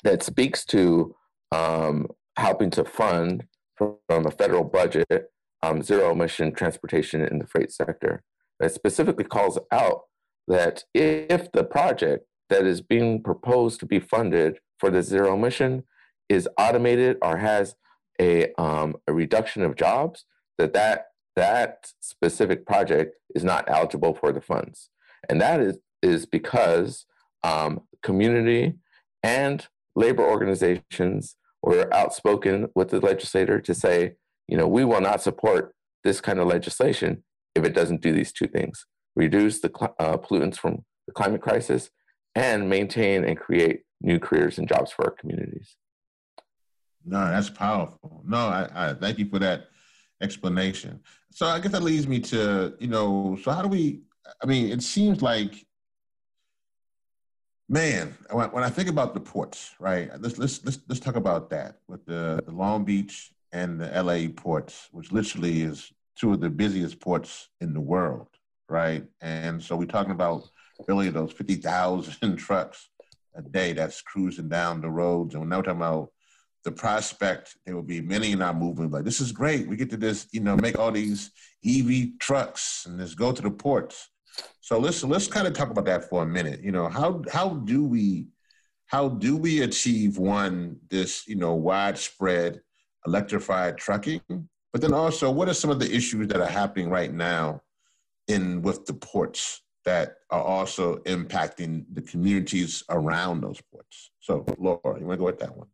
that speaks to um, helping to fund from, from a federal budget um, zero emission transportation in the freight sector. It specifically calls out that if the project that is being proposed to be funded for the zero emission is automated or has a, um, a reduction of jobs, that, that that specific project is not eligible for the funds. And that is is because um, community and labor organizations were outspoken with the legislator to say, you know, we will not support this kind of legislation if it doesn't do these two things reduce the uh, pollutants from the climate crisis and maintain and create new careers and jobs for our communities. No, that's powerful. No, I, I thank you for that explanation. So I guess that leads me to, you know, so how do we, I mean, it seems like Man, when I think about the ports, right? Let's let's let's let's talk about that with the, the Long Beach and the LA ports, which literally is two of the busiest ports in the world, right? And so we're talking about really those fifty thousand trucks a day that's cruising down the roads, and now we're talking about the prospect. There will be many in our movement like this is great. We get to this, you know, make all these EV trucks and just go to the ports so let's let's kind of talk about that for a minute. You know, how how do we how do we achieve one this you know widespread electrified trucking, but then also what are some of the issues that are happening right now in with the ports that are also impacting the communities around those ports? So Laura, you want to go with that one?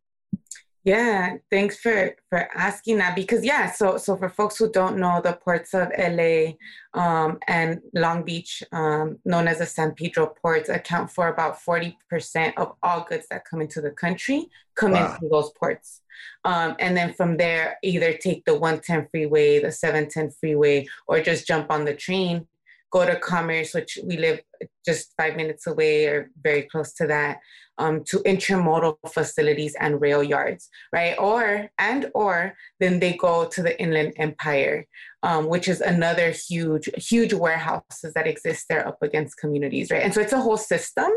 Yeah, thanks for for asking that because yeah, so so for folks who don't know, the ports of LA um, and Long Beach, um, known as the San Pedro ports, account for about forty percent of all goods that come into the country come wow. into those ports. Um, and then from there, either take the 110 freeway, the 710 freeway, or just jump on the train go to Commerce, which we live just five minutes away or very close to that, um, to intermodal facilities and rail yards, right? Or and or then they go to the Inland Empire, um, which is another huge, huge warehouses that exist there up against communities, right? And so it's a whole system.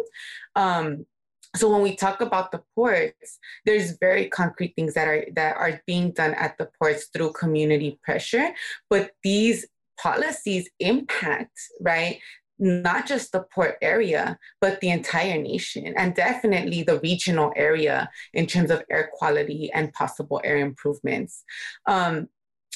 Um, so when we talk about the ports there's very concrete things that are that are being done at the ports through community pressure but these policies impact right not just the port area, but the entire nation, and definitely the regional area in terms of air quality and possible air improvements. Um,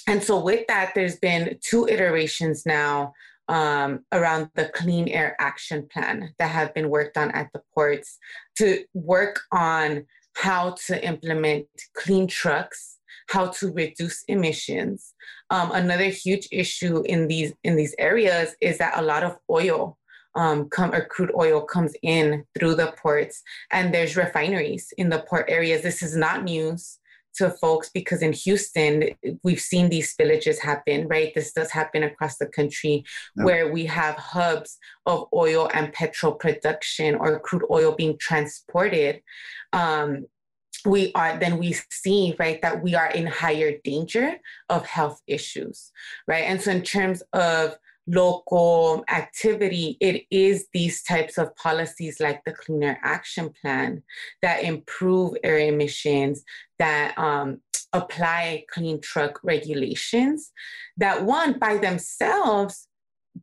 and so, with that, there's been two iterations now um, around the Clean Air Action Plan that have been worked on at the ports to work on how to implement clean trucks, how to reduce emissions. Um, another huge issue in these in these areas is that a lot of oil um, come or crude oil comes in through the ports, and there's refineries in the port areas. This is not news to folks because in Houston, we've seen these spillages happen, right? This does happen across the country yep. where we have hubs of oil and petrol production or crude oil being transported. Um, we are then we see right that we are in higher danger of health issues right? And so in terms of local activity, it is these types of policies like the Clean Air Action Plan that improve air emissions, that um, apply clean truck regulations, that one by themselves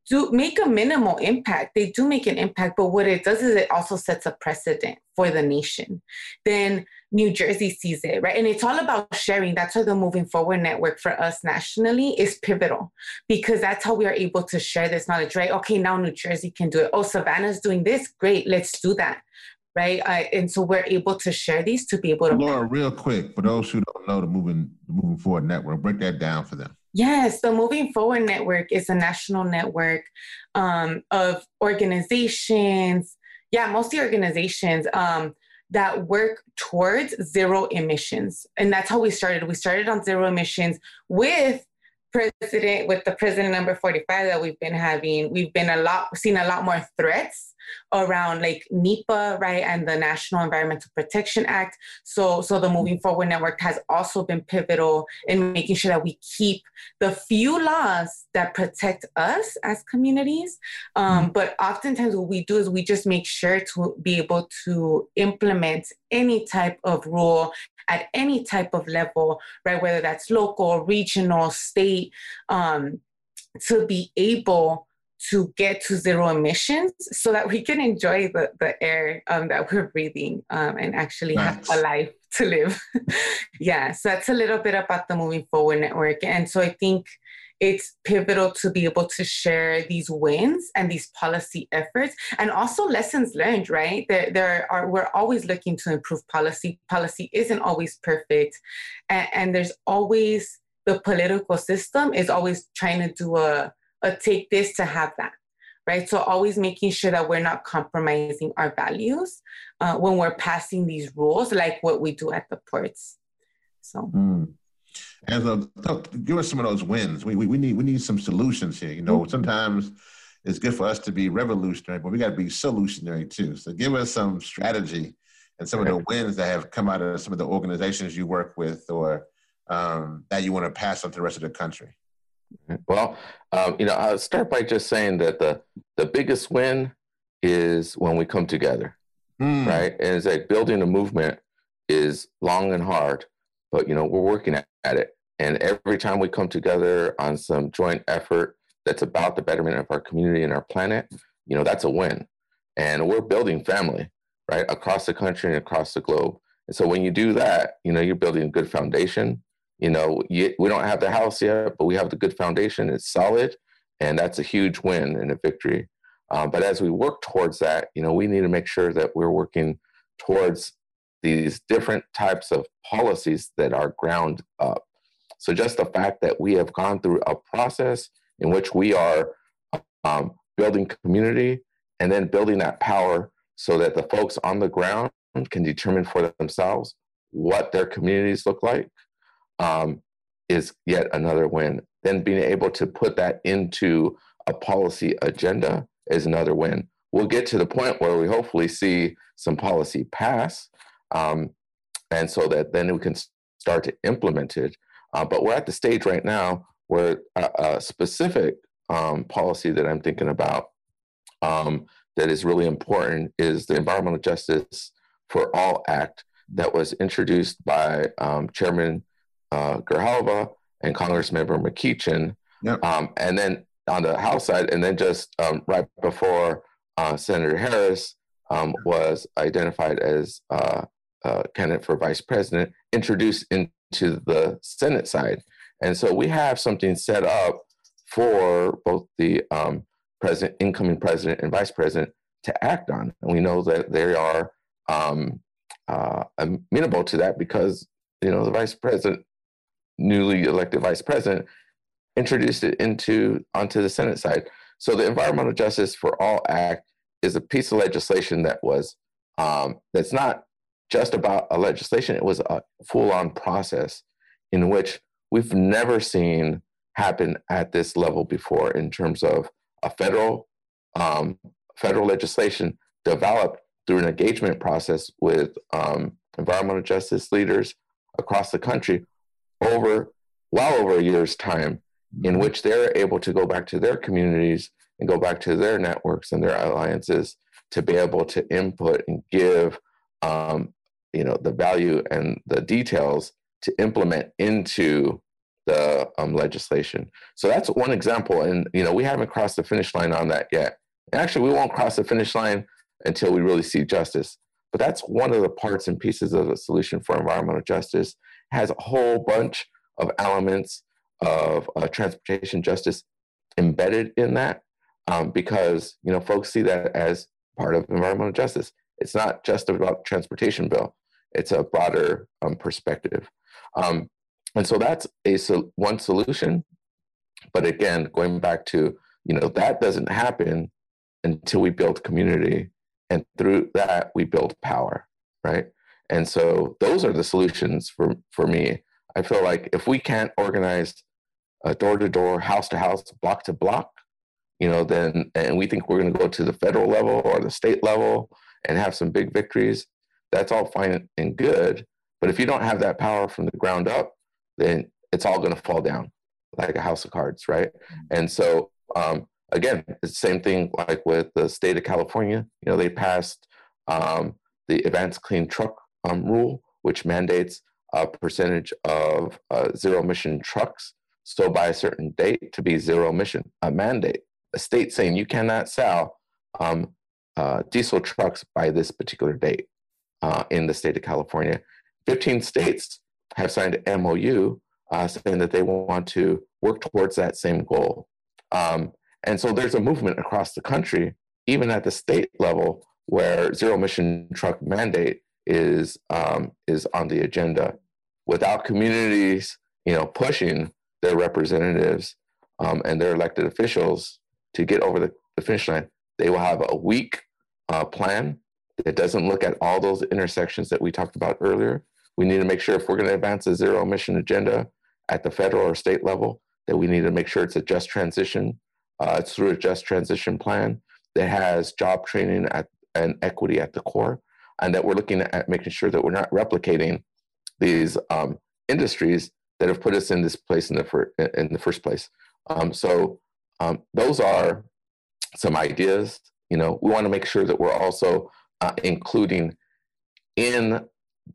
do make a minimal impact. They do make an impact, but what it does is it also sets a precedent for the nation. Then New Jersey sees it, right? And it's all about sharing. That's why the Moving Forward Network for us nationally is pivotal because that's how we are able to share this knowledge, right? Okay, now New Jersey can do it. Oh, Savannah's doing this. Great, let's do that. Right. Uh, and so we're able to share these to be able to. Laura, real quick, for those who don't know the Moving, the Moving Forward Network, break that down for them. Yes, the Moving Forward Network is a national network um, of organizations. Yeah, mostly organizations. Um, that work towards zero emissions. And that's how we started. We started on zero emissions with president with the president number 45 that we've been having we've been a lot seen a lot more threats around like NEPA, right, and the National Environmental Protection Act. So, so the Moving Forward Network has also been pivotal in making sure that we keep the few laws that protect us as communities. Um, mm-hmm. But oftentimes, what we do is we just make sure to be able to implement any type of rule at any type of level, right, whether that's local, regional, state. Um, to be able to get to zero emissions so that we can enjoy the, the air um, that we're breathing um, and actually nice. have a life to live. yeah, so that's a little bit about the Moving Forward Network. And so I think it's pivotal to be able to share these wins and these policy efforts and also lessons learned right there, there are we're always looking to improve policy policy isn't always perfect and, and there's always the political system is always trying to do a a take this to have that right? So always making sure that we're not compromising our values uh, when we're passing these rules like what we do at the ports. So. Mm. and uh, give us some of those wins. We, we, we need we need some solutions here you know? Mm-hmm. sometimes it's good for us to be revolutionary but we got to be solutionary too. So give us some strategy and some of the wins that have come out of some of the organizations you work with or um, that you want to pass on to the rest of the country well, um, you know, I'll start by just saying that the the biggest win is when we come together, mm. right? And it's like building a movement is long and hard, but you know, we're working at, at it. And every time we come together on some joint effort that's about the betterment of our community and our planet, you know, that's a win. And we're building family, right, across the country and across the globe. And so when you do that, you know, you're building a good foundation you know, we don't have the house yet, but we have the good foundation. It's solid, and that's a huge win and a victory. Um, but as we work towards that, you know, we need to make sure that we're working towards these different types of policies that are ground up. So just the fact that we have gone through a process in which we are um, building community and then building that power so that the folks on the ground can determine for themselves what their communities look like um, is yet another win. Then being able to put that into a policy agenda is another win. We'll get to the point where we hopefully see some policy pass, um, and so that then we can start to implement it. Uh, but we're at the stage right now where a, a specific um, policy that I'm thinking about um, that is really important is the Environmental Justice for All Act that was introduced by um, Chairman uh, Grijalva and Congressmember McEachin. Yep. Um, and then on the House side, and then just um, right before uh, Senator Harris um, was identified as uh, uh, candidate for vice president, introduced into the Senate side. And so we have something set up for both the um, president, incoming president, and vice president to act on. And we know that they are um, uh, amenable to that because you know the vice president, newly elected vice president, introduced it into onto the Senate side. So the Environmental Justice for All Act is a piece of legislation that was um, that's not just about a legislation. It was a full-on process in which we've never seen happen at this level before in terms of a federal um, federal legislation developed through an engagement process with um, environmental justice leaders across the country over well over a year's time in mm-hmm. which they're able to go back to their communities and go back to their networks and their alliances to be able to input and give um, you know the value and the details to implement into the um, legislation. So that's one example, and you know we haven't crossed the finish line on that yet. And actually, we won't cross the finish line until we really see justice. But that's one of the parts and pieces of the solution for environmental justice. Has a whole bunch of elements of uh, transportation justice embedded in that, um, because you know folks see that as part of environmental justice. It's not just about transportation bill; it's a broader um, perspective. Um, and so that's a so one solution. But again, going back to, you know, that doesn't happen until we build community. And through that, we build power, right? And so those are the solutions for, for me. I feel like if we can't organize door to door, house to house, block to block, you know, then, and we think we're going to go to the federal level or the state level and have some big victories, that's all fine and good. But if you don't have that power from the ground up, then it's all going to fall down like a house of cards, right? Mm-hmm. And so, um, again, it's the same thing like with the state of California. You know, they passed um, the Advanced Clean Truck um, rule, which mandates a percentage of uh, zero emission trucks. So by a certain date to be zero emission, a mandate, a state saying you cannot sell um, uh, diesel trucks by this particular date uh, in the state of California. 15 states have signed an MOU uh, saying that they want to work towards that same goal. Um, and so there's a movement across the country, even at the state level, where zero emission truck mandate is um, is on the agenda. Without communities, you know, pushing their representatives um, and their elected officials to get over the, the finish line, they will have a weak uh, plan that doesn't look at all those intersections that we talked about earlier we need to make sure if we're going to advance a zero emission agenda at the federal or state level, that we need to make sure it's a just transition. Uh, it's through a just transition plan that has job training at, and equity at the core, and that we're looking at making sure that we're not replicating these um, industries that have put us in this place in the, fir- in the first place. Um, so um, those are some ideas. You know, we want to make sure that we're also uh, including in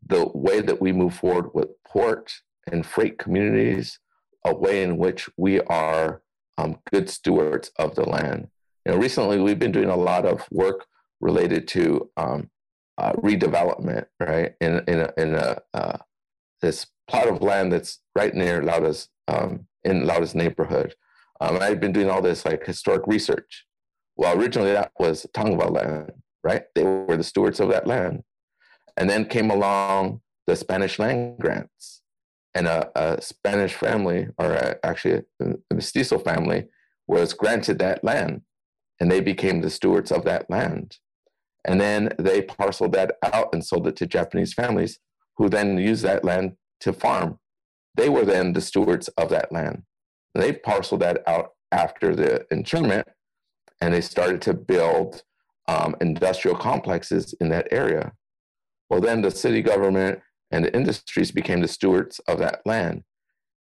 the way that we move forward with port and freight communities, a way in which we are um, good stewards of the land. You know, recently we've been doing a lot of work related to um, uh, redevelopment, right? In in a, in a uh, this plot of land that's right near Laura's um, in Laura's neighborhood. Um, I've been doing all this like historic research. Well, originally that was Tongva land, right? They were the stewards of that land. And then came along the Spanish land grants, and a, a Spanish family, or a, actually a, a mestizo family, was granted that land, and they became the stewards of that land. And then they parceled that out and sold it to Japanese families, who then used that land to farm. They were then the stewards of that land. They parceled that out after the internment, and they started to build um, industrial complexes in that area. Well, then the city government and the industries became the stewards of that land.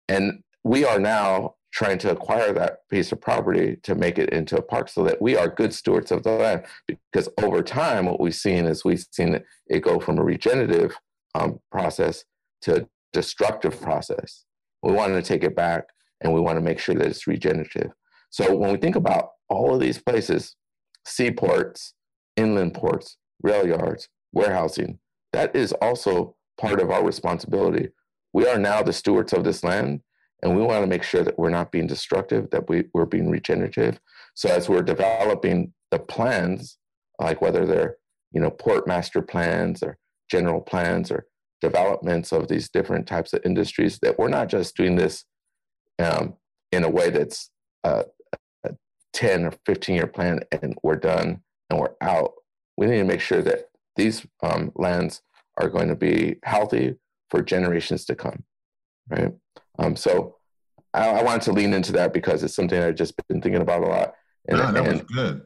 And we are now trying to acquire that piece of property to make it into a park so that we are good stewards of the land. Because over time, what we've seen is we've seen it go from a regenerative um, process to a destructive process. We wanted to take it back and we want to make sure that it's regenerative. So when we think about all of these places, seaports, inland ports, rail yards, warehousing, that is also part of our responsibility. We are now the stewards of this land and we want to make sure that we're not being destructive, that we, we're being regenerative. So as we're developing the plans, like whether they're, you know, port master plans or general plans or developments of these different types of industries, that we're not just doing this um, in a way that's a 10 or 15 year plan and we're done and we're out. We need to make sure that these um, lands are going to be healthy for generations to come, right? Um, so I, I, wanted to lean into that because it's something I've just been thinking about a lot. And, no, that was good.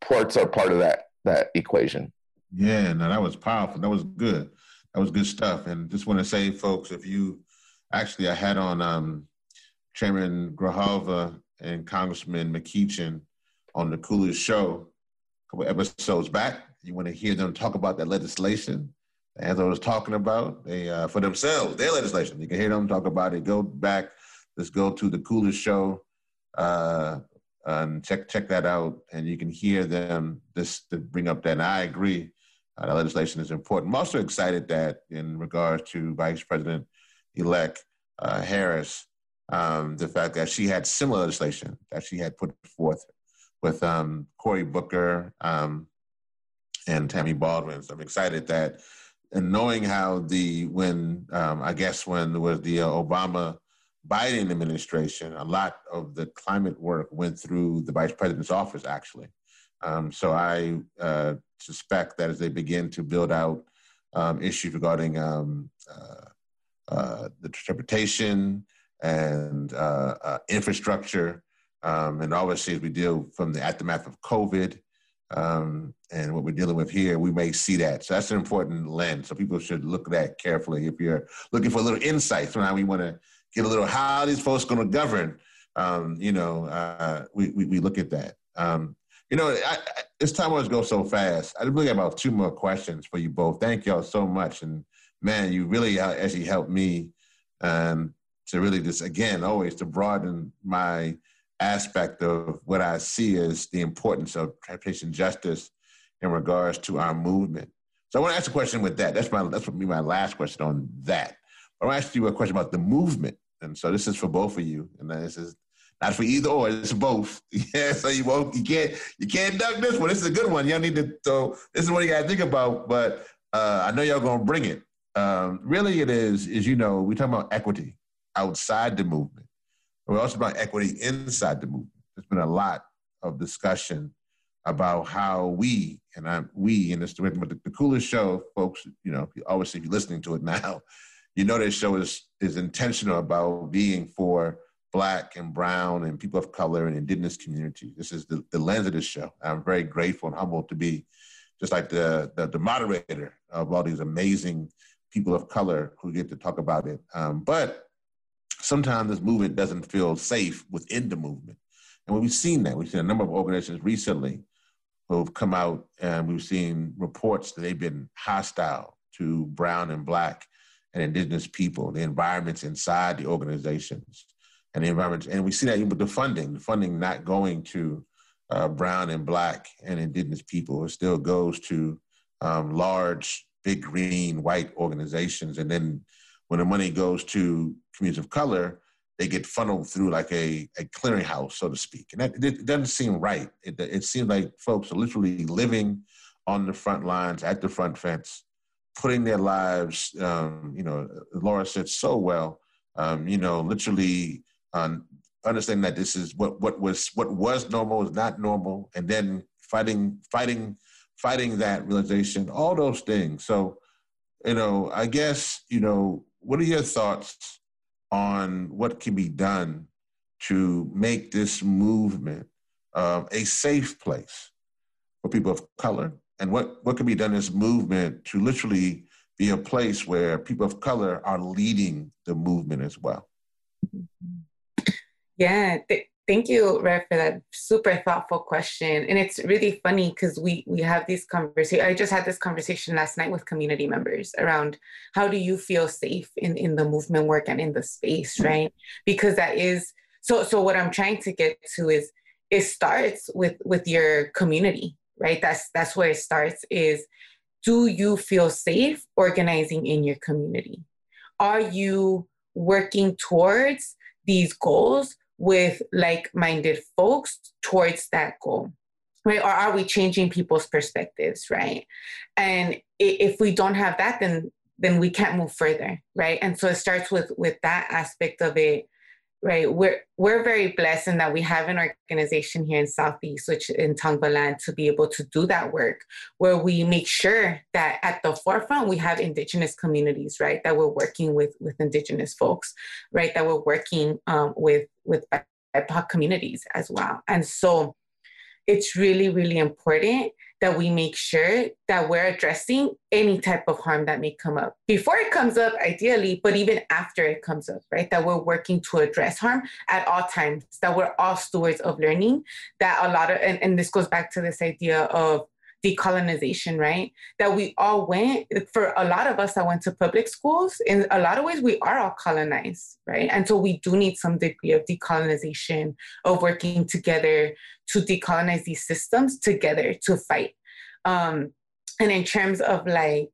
Ports are part of that that equation. Yeah, no, that was powerful. That was good. That was good stuff. And just want to say, folks, if you actually, I had on um, Chairman Grijalva and Congressman McEachin on the coolest show a couple episodes back. You want to hear them talk about that legislation as I was talking about, they uh, for themselves, their legislation. You can hear them talk about it. Go back. Let's go to the coolest show uh, and check check that out, and you can hear them just to bring up that. And I agree, uh, the legislation is important. I'm also excited that in regards to Vice President elect uh, Harris, um, the fact that she had similar legislation that she had put forth with um, Cory Booker um, and Tammy Baldwin. So I'm excited that and knowing how the when um, I guess when was the uh, Obama Biden administration, a lot of the climate work went through the vice president's office actually. Um, so I uh, suspect that as they begin to build out um, issues regarding um, uh, uh, the transportation and uh, uh, infrastructure, um, and obviously as we deal from the aftermath of COVID um, and what we're dealing with here, we may see that. So that's an important lens. So people should look at that carefully. If you're looking for a little insight, sometimes we want to get a little how these folks going to govern. Um, you know, uh, we, we, we look at that. Um, you know, I, I, this time always goes so fast. I really have about two more questions for you both. Thank y'all so much, and man, you really actually helped me um, to really just again always to broaden my aspect of what I see as the importance of transportation justice in regards to our movement. So I want to ask a question with that. That's my that's be my last question on that. I want to ask you a question about the movement. And so this is for both of you. And this is not for either or, it's both. Yeah, so you won't you can't you can't duck this one. This is a good one. Y'all need to so this is what you gotta think about, but uh, I know y'all gonna bring it. Um, really it is is you know, we talk about equity outside the movement. We're also about equity inside the movement. There's been a lot of discussion about how we and I'm we in this direction, but the, the, coolest show, folks. You know, obviously, if you're listening to it now, you know this show is is intentional about being for Black and Brown and people of color and Indigenous communities. This is the, the lens of this show. I'm very grateful and humbled to be just like the, the, the moderator of all these amazing people of color who get to talk about it. Um, but sometimes this movement doesn't feel safe within the movement. And we've seen that. We've seen a number of organizations recently who've come out and we've seen reports that they've been hostile to brown and black and indigenous people, the environments inside the organizations and the environments. And we see that even with the funding, the funding not going to uh, brown and black and indigenous people. It still goes to um, large, big green white organizations. And then when the money goes to communities of color, they get funneled through like a, a clearinghouse, so to speak. And that, it doesn't seem right. It, it seems like folks are literally living on the front lines, at the front fence, putting their lives, um, you know, Laura said so well, um, you know, literally um, understanding that this is what, what was what was normal is not normal, and then fighting, fighting, fighting that realization, all those things. So, you know, I guess, you know, what are your thoughts on what can be done to make this movement um, a safe place for people of color? And what, what can be done in this movement to literally be a place where people of color are leading the movement as well? Yeah, th- thank you, Rev, for that super thoughtful question. And it's really funny because we we have these conversations. I just had this conversation last night with community members around how do you feel safe in in the movement work and in the space, mm-hmm. right? Because that is so. So what I'm trying to get to is it starts with with your community, right? That's that's where it starts. Is do you feel safe organizing in your community? Are you working towards these goals with like-minded folks towards that goal right? Or are we changing people's perspectives right? And if we don't have that then then we can't move further right? And so it starts with with that aspect of it right? We're we're very blessed in that we have an organization here in southeast which in tongva land to be able to do that work where we make sure that at the forefront we have indigenous communities right? That we're working with with indigenous folks right? That we're working um, with with BIPOC communities as well. And so it's really really important that we make sure that we're addressing any type of harm that may come up before it comes up, ideally, but even after it comes up, right? That we're working to address harm at all times, that we're all stewards of learning, that a lot of, and, and this goes back to this idea of decolonization, right? That we all went, for a lot of us that went to public schools, in a lot of ways, we are all colonized, right? And so we do need some degree of decolonization, of working together to decolonize these systems together to fight. Um, and in terms of like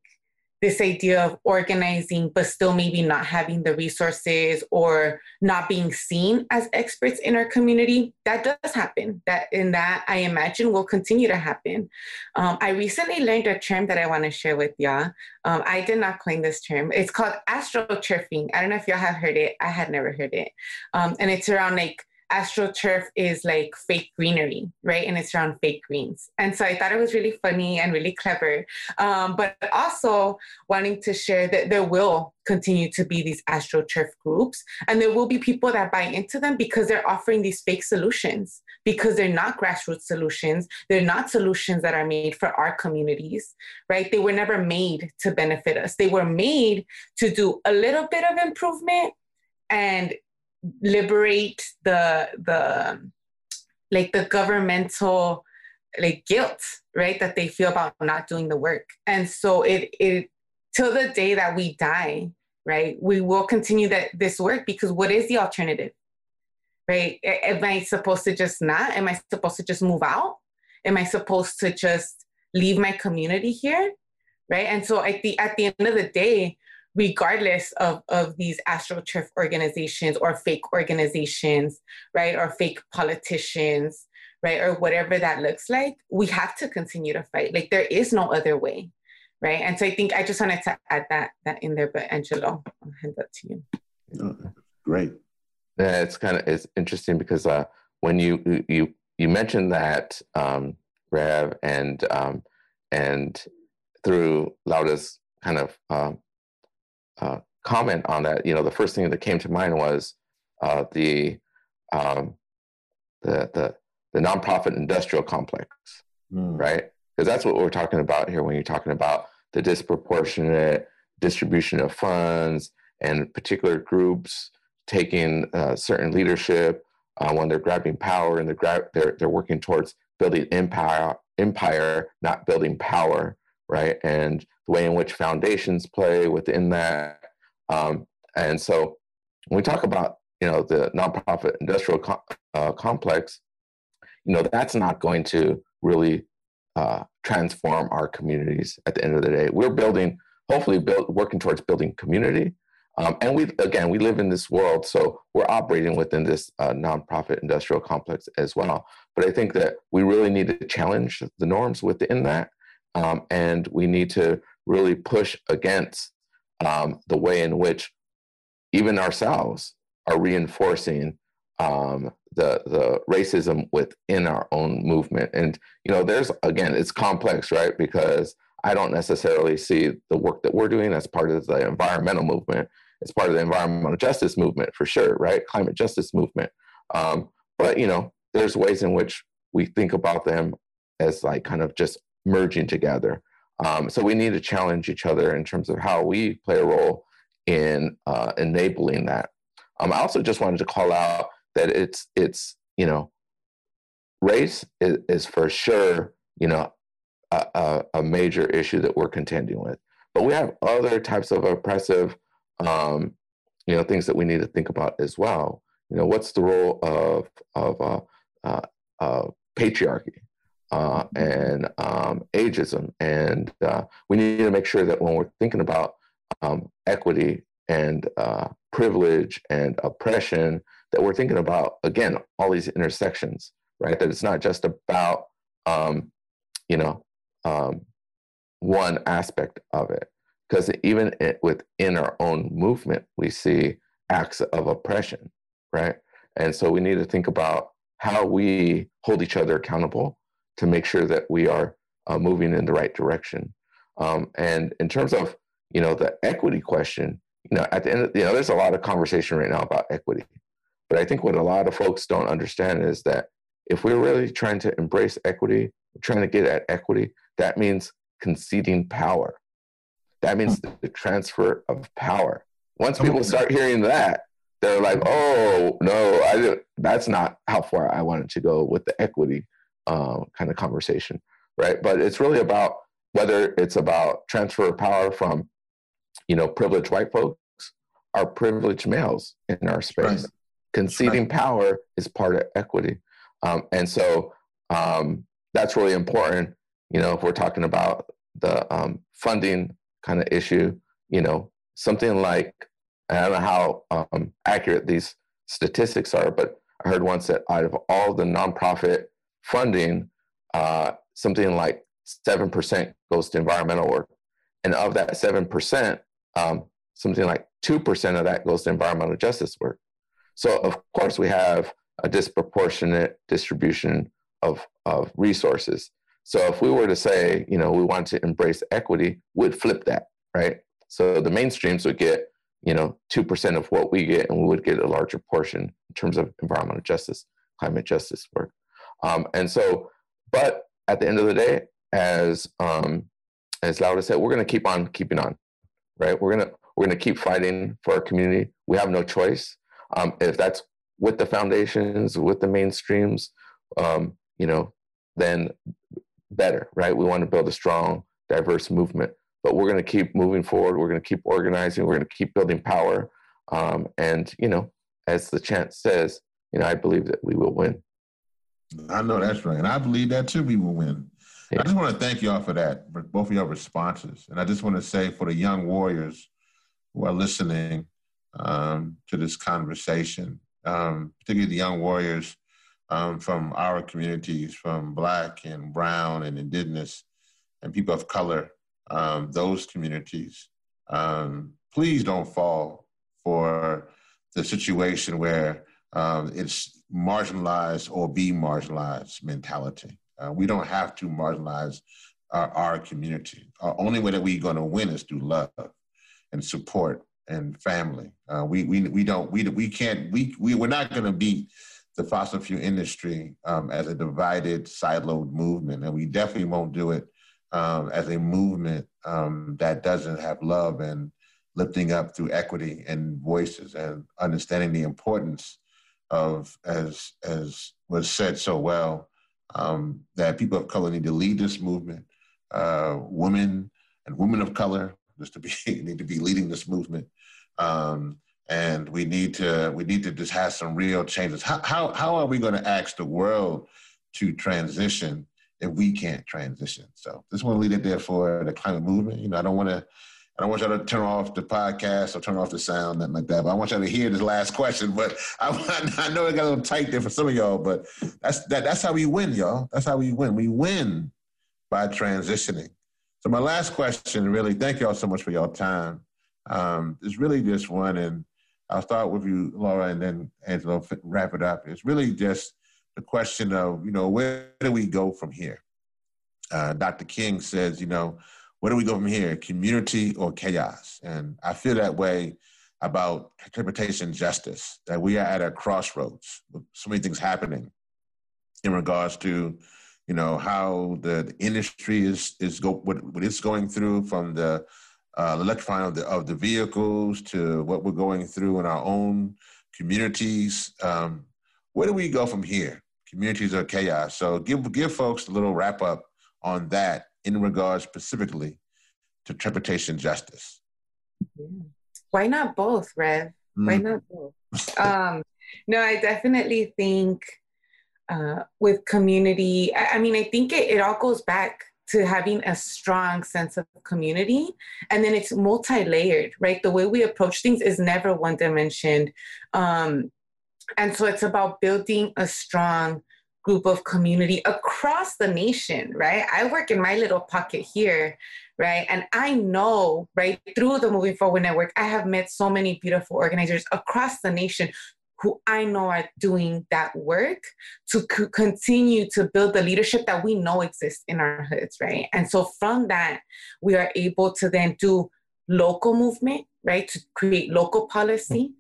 this idea of organizing, but still maybe not having the resources or not being seen as experts in our community, that does happen. That in that I imagine will continue to happen. Um, I recently learned a term that I want to share with y'all. Um, I did not coin this term. It's called astroturfing. I don't know if y'all have heard it. I had never heard it. Um, and it's around like astroturf is like fake greenery, right? And it's around fake greens. And so I thought it was really funny and really clever. Um, but also wanting to share that there will continue to be these astroturf groups and there will be people that buy into them because they're offering these fake solutions because they're not grassroots solutions they're not solutions that are made for our communities right they were never made to benefit us they were made to do a little bit of improvement and liberate the the like the governmental like guilt right that they feel about not doing the work. And so it it till the day that we die right we will continue that this work because what is the alternative right? Am i supposed to just not? Am i supposed to just move out? Am i supposed to just leave my community here? Right? And so at the at the end of the day regardless of, of these astroturf organizations or fake organizations, right, or fake politicians, right, or whatever that looks like, we have to continue to fight. Like there is no other way, right? And so I think I just wanted to add that that in there. But Angelo, I'll hand that to you. Oh, great. Yeah, it's kind of it's interesting because uh, when you you you mentioned that um, Rev and um, and through Laura's kind of um, uh, comment on that, you know, the first thing that came to mind was uh, the, um, the the the nonprofit industrial complex, mm. right? Because that's what we're talking about here when you're talking about the disproportionate distribution of funds and particular groups taking uh, certain leadership uh, when they're grabbing power and they're, gra- they're they're working towards building empire empire, not building power, right? And the way in which foundations play within that. Um, and so when we talk about, you know, the nonprofit industrial co- uh, complex, you know, that's not going to really uh, transform our communities at the end of the day. We're building, hopefully build, working towards building community. Um, and we, again, we live in this world, so we're operating within this uh, nonprofit industrial complex as well. But I think that we really need to challenge the norms within that um, and we need to really push against um, the way in which even ourselves are reinforcing um, the the racism within our own movement. And you know, there's again, it's complex, right? Because I don't necessarily see the work that we're doing as part of the environmental movement. It's part of the environmental justice movement for sure, right? Climate justice movement. Um, but you know, there's ways in which we think about them as like kind of just merging together. Um, so we need to challenge each other in terms of how we play a role in uh, enabling that. Um, I also just wanted to call out that it's it's you know race is, is for sure you know a, a, a, major issue that we're contending with, but we have other types of oppressive um, you know things that we need to think about as well. You know, what's the role of of uh, uh, uh, patriarchy uh, and um, ageism, and uh, we need to make sure that when we're thinking about um, equity and uh, privilege and oppression, that we're thinking about again all these intersections, right? That it's not just about um, you know um, one aspect of it because even it, within our own movement, we see acts of oppression, right? And so we need to think about how we hold each other accountable to make sure that we are uh, moving in the right direction. Um, and in terms of you know the equity question, you know at the end, of, you know there's a lot of conversation right now about equity, but I think what a lot of folks don't understand is that if we're really trying to embrace equity, trying to get at equity, that means conceding power that means hmm. the transfer of power. Once people start hearing that, they're like, "Oh no, I that's not how far I wanted to go with the equity uh, kind of conversation, right?" But it's really about whether it's about transfer of power from, you know, privileged white folks or privileged males in our space. Right. Conceding right. power is part of equity, um, and so um, that's really important. You know, if we're talking about the um, funding kind of issue, you know, something like I don't know how um, accurate these statistics are, but I heard once that out of all the nonprofit funding, uh, something like seven percent goes to environmental work, and of that seven percent, um, something like two percent of that goes to environmental justice work. So of course we have a disproportionate distribution of of resources. So if we were to say, you know, we want to embrace equity, we'd flip that, right? So the mainstreams would get, you know, 2% of what we get, and we would get a larger portion in terms of environmental justice, climate justice work. Um, and so, but at the end of the day, as um, as Laura said, we're going to keep on keeping on, right? We're gonna we're gonna keep fighting for our community. We have no choice. Um, if that's with the foundations, with the mainstreams, um, you know, then better, right? We want to build a strong, diverse movement, but we're going to keep moving forward. We're going to keep organizing. We're going to keep building power. Um, and, you know, as the chant says, you know, I believe that we will win. I know that's right. And I believe that too, we will win. Yeah. I just want to thank y'all for that, for both of your responses. And I just want to say for the young warriors who are listening um, to this conversation, um, particularly the young warriors um, from our communities, from Black and Brown and Indigenous and people of color, um, those communities, um, please don't fall for the situation where um, it's marginalized or be marginalized mentality. Uh, we don't have to marginalize our, our community. Our only way that we're going to win is through love and support and family. Uh, we, we, we don't, we, we can't, we, we, we're not going to beat the fossil fuel industry um, as a divided, siloed movement. And we definitely won't do it um, as a movement um, that doesn't have love and lifting up through equity and voices and understanding the importance of, as, as was said so well, um, that people of color need to lead this movement. Uh, women and women of color just to be need to be leading this movement. Um, and we need to we need to just have some real changes. How how how are we going to ask the world to transition if we can't transition? So just want to leave it there for the climate movement. You know, I don't want to. I don't want y'all to turn off the podcast or turn off the sound, nothing like that. But I want y'all to hear this last question. But I, I know it got a little tight there for some of y'all, but that's that, that's how we win, y'all. That's how we win. We win by transitioning. So my last question, really, thank y'all so much for your time. Um, it's really just one, and I'll start with you, Laura, and then Angelo wrap it up. It's really just the question of, you know, where do we go from here? Uh, Dr. King says, you know, where do we go from here? Community or chaos? And I feel that way about transportation justice. That we are at a crossroads. With so many things happening in regards to, you know, how the, the industry is is go what, what it's going through from the uh, electrifying of the of the vehicles to what we're going through in our own communities. Um, where do we go from here? Communities are chaos. So give give folks a little wrap up on that in regards specifically to transportation justice. Why not both, Rev? Why Mm. not both? um, no, I definitely think uh, with community, I, I mean, I think it, it all goes back to having a strong sense of community and then it's multi-layered right the way we approach things is never one dimensioned um, and so it's about building a strong group of community across the nation right i work in my little pocket here right and i know right through the moving forward network i have met so many beautiful organizers across the nation who I know are doing that work to continue to build the leadership that we know exists in our hoods, right? And so from that, we are able to then do local movement, right? To create local policy,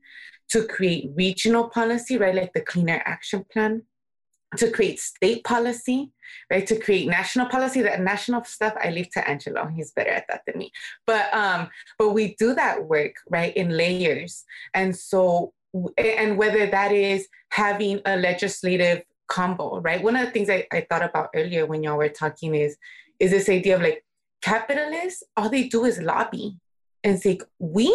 to create regional policy, right? Like the Clean Air Action Plan, to create state policy, right? To create national policy. That national stuff I leave to Angelo. He's better at that than me. But um, but we do that work, right, in layers. And so and whether that is having a legislative combo, right? One of the things I, I thought about earlier when y'all were talking is is this idea of like capitalists, all they do is lobby and say, we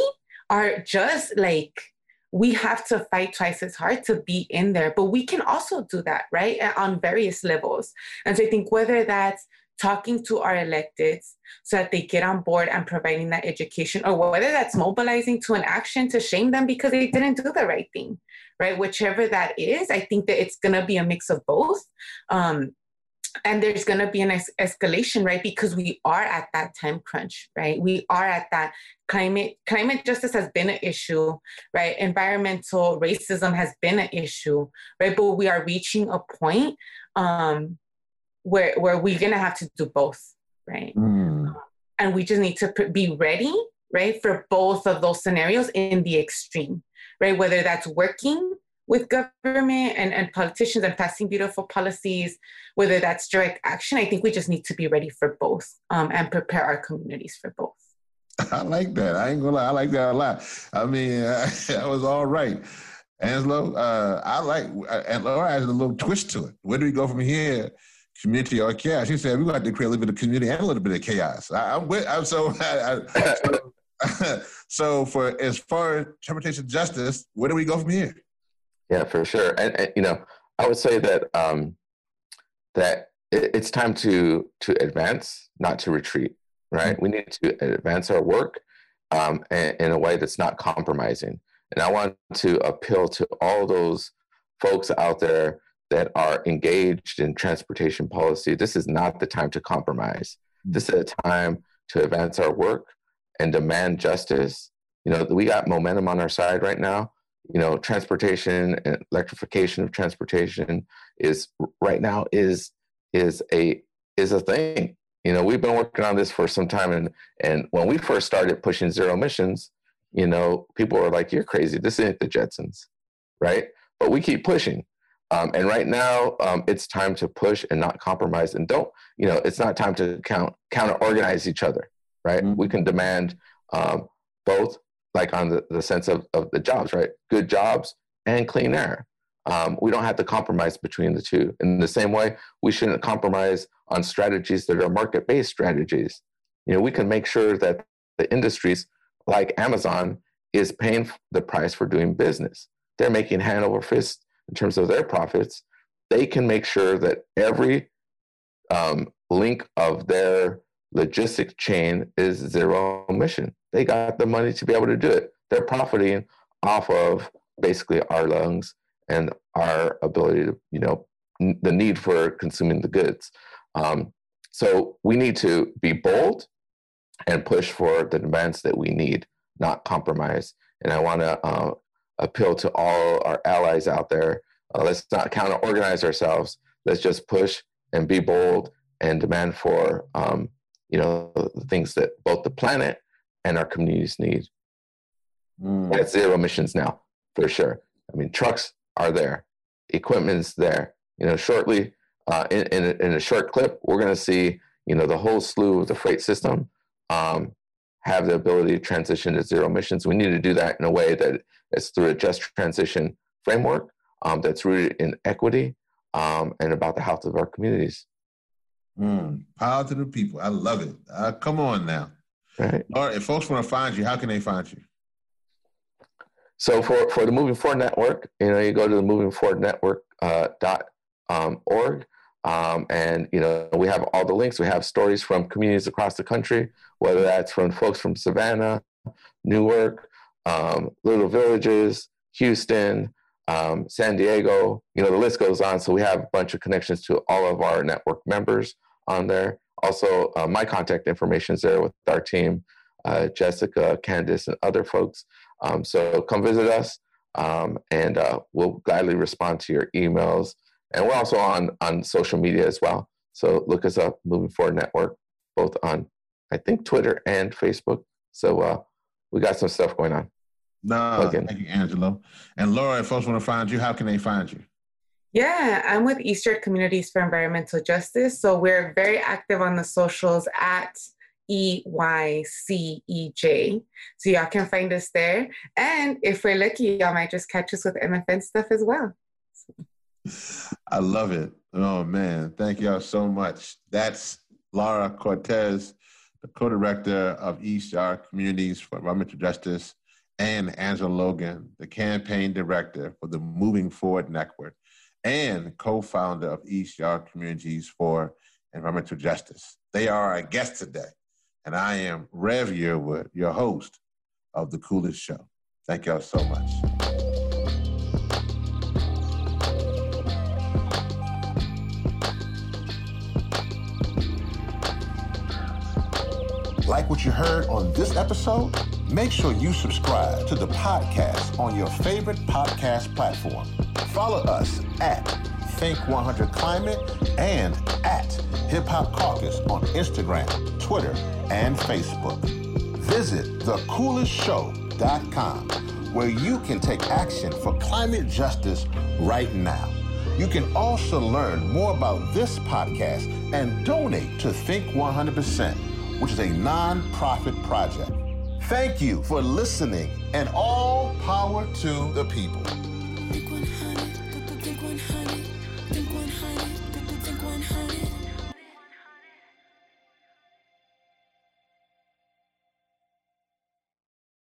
are just like we have to fight twice as hard to be in there, but we can also do that, right? On various levels. And so I think whether that's talking to our electeds so that they get on board and providing that education, or whether that's mobilizing to an action to shame them because they didn't do the right thing, right? Whichever that is, I think that it's going to be a mix of both. Um, and there's going to be an es- escalation right? Because we are at that time crunch right? We are at that climate climate justice has been an issue right? Environmental racism has been an issue right? But we are reaching a point um where where we're going to have to do both right? Mm. and we just need to pr- be ready right for both of those scenarios in the extreme right? Whether that's working with government and, and politicians and passing beautiful policies whether that's direct action i think we just need to be ready for both um, and prepare our communities for both I like that. I ain't gonna lie. I like that a lot. I mean, that was all right. Angelo, uh, I like, and Laura added a little twist to it. Where do we go from here? Community or chaos? She said we got to create a little bit of community and a little bit of chaos. I, I'm with. I'm so. I, I, so, so for as far as transportation justice, where do we go from here? Yeah, for sure. And, and you know, I would say that um, that it, it's time to to advance, not to retreat. Right? We need to advance our work um, in, in a way that's not compromising. And I want to appeal to all those folks out there that are engaged in transportation policy. This is not the time to compromise. This is a time to advance our work and demand justice. You know, we got momentum on our side right now you know transportation and electrification of transportation is right now is is a is a thing. You know we've been working on this for some time and and when we first started pushing zero emissions you know people were like you're crazy. This isn't the jetsons right? But we keep pushing. Um, and right now um, it's time to push and not compromise and don't you know it's not time to count counter organize each other right? Mhm. we can demand um, both like on the, the sense of, of the jobs, right? Good jobs and clean air. Um, we don't have to compromise between the two. In the same way, we shouldn't compromise on strategies that are market based strategies. You know, we can make sure that the industries like Amazon is paying the price for doing business. They're making hand over fist in terms of their profits. They can make sure that every um, link of their logistic chain is zero emission. They got the money to be able to do it. They're profiting off of basically our lungs and our ability to, you know, n- the need for consuming the goods. Um, so we need to be bold and push for the demands that we need, not compromise. And I want to uh, appeal to all our allies out there. Uh, let's not counter organize ourselves. Let's just push and be bold and demand for um, you know the things that both the planet and our communities need. Mm. That's zero emissions now, for sure. I mean, trucks are there, equipment's there. You know, shortly, uh, in, in, a, in a short clip, we're going to see, you know, the whole slew of the freight system um, have the ability to transition to zero emissions. We need to do that in a way that is through a just transition framework um, that's rooted in equity um, and about the health of our communities. Mm, power to the people. I love it. Uh, come on now. Right. All right. If folks want to find you, how can they find you? So for, for the Moving Forward Network, you know, you go to the Moving Forward Network uh, dot um, org, um, and you know we have all the links. We have stories from communities across the country, whether that's from folks from Savannah, Newark, um, Little Villages, Houston, um, San Diego. You know the list goes on. So we have a bunch of connections to all of our network members on there. Also, uh, my contact information is there with our team, uh, Jessica, Candice, and other folks. Um, so come visit us, um, and uh, we'll gladly respond to your emails. And we're also on on social media as well. So look us up, Moving Forward Network, both on I think Twitter and Facebook. So uh, we got some stuff going on. No, thank you, Angelo. And Laura, if folks want to find you, how can they find you? Yeah, I'm with East Yard Communities for Environmental Justice. So we're very active on the socials at E Y C E J. So y'all can find us there. And if we're lucky, y'all might just catch us with MFN stuff as well. I love it. Oh man, thank y'all so much. That's Laura Cortez, the co-director of Yard Communities for Environmental Justice, and Angelo Logan, the campaign director for the Moving Forward Network and co-founder of East Yard Communities for Environmental Justice. They are our guests today, and I am Rev Yearwood, your host of The Coolest Show. Thank y'all so much. Like what you heard on this episode? Make sure you subscribe to the podcast on your favorite podcast platform. Follow us at Think 100 Climate and at Hip Hop Caucus on Instagram, Twitter, and Facebook. Visit thecoolestshow.com where you can take action for climate justice right now. You can also learn more about this podcast and donate to Think 100%, which is a nonprofit project. Thank you for listening and all power to the people.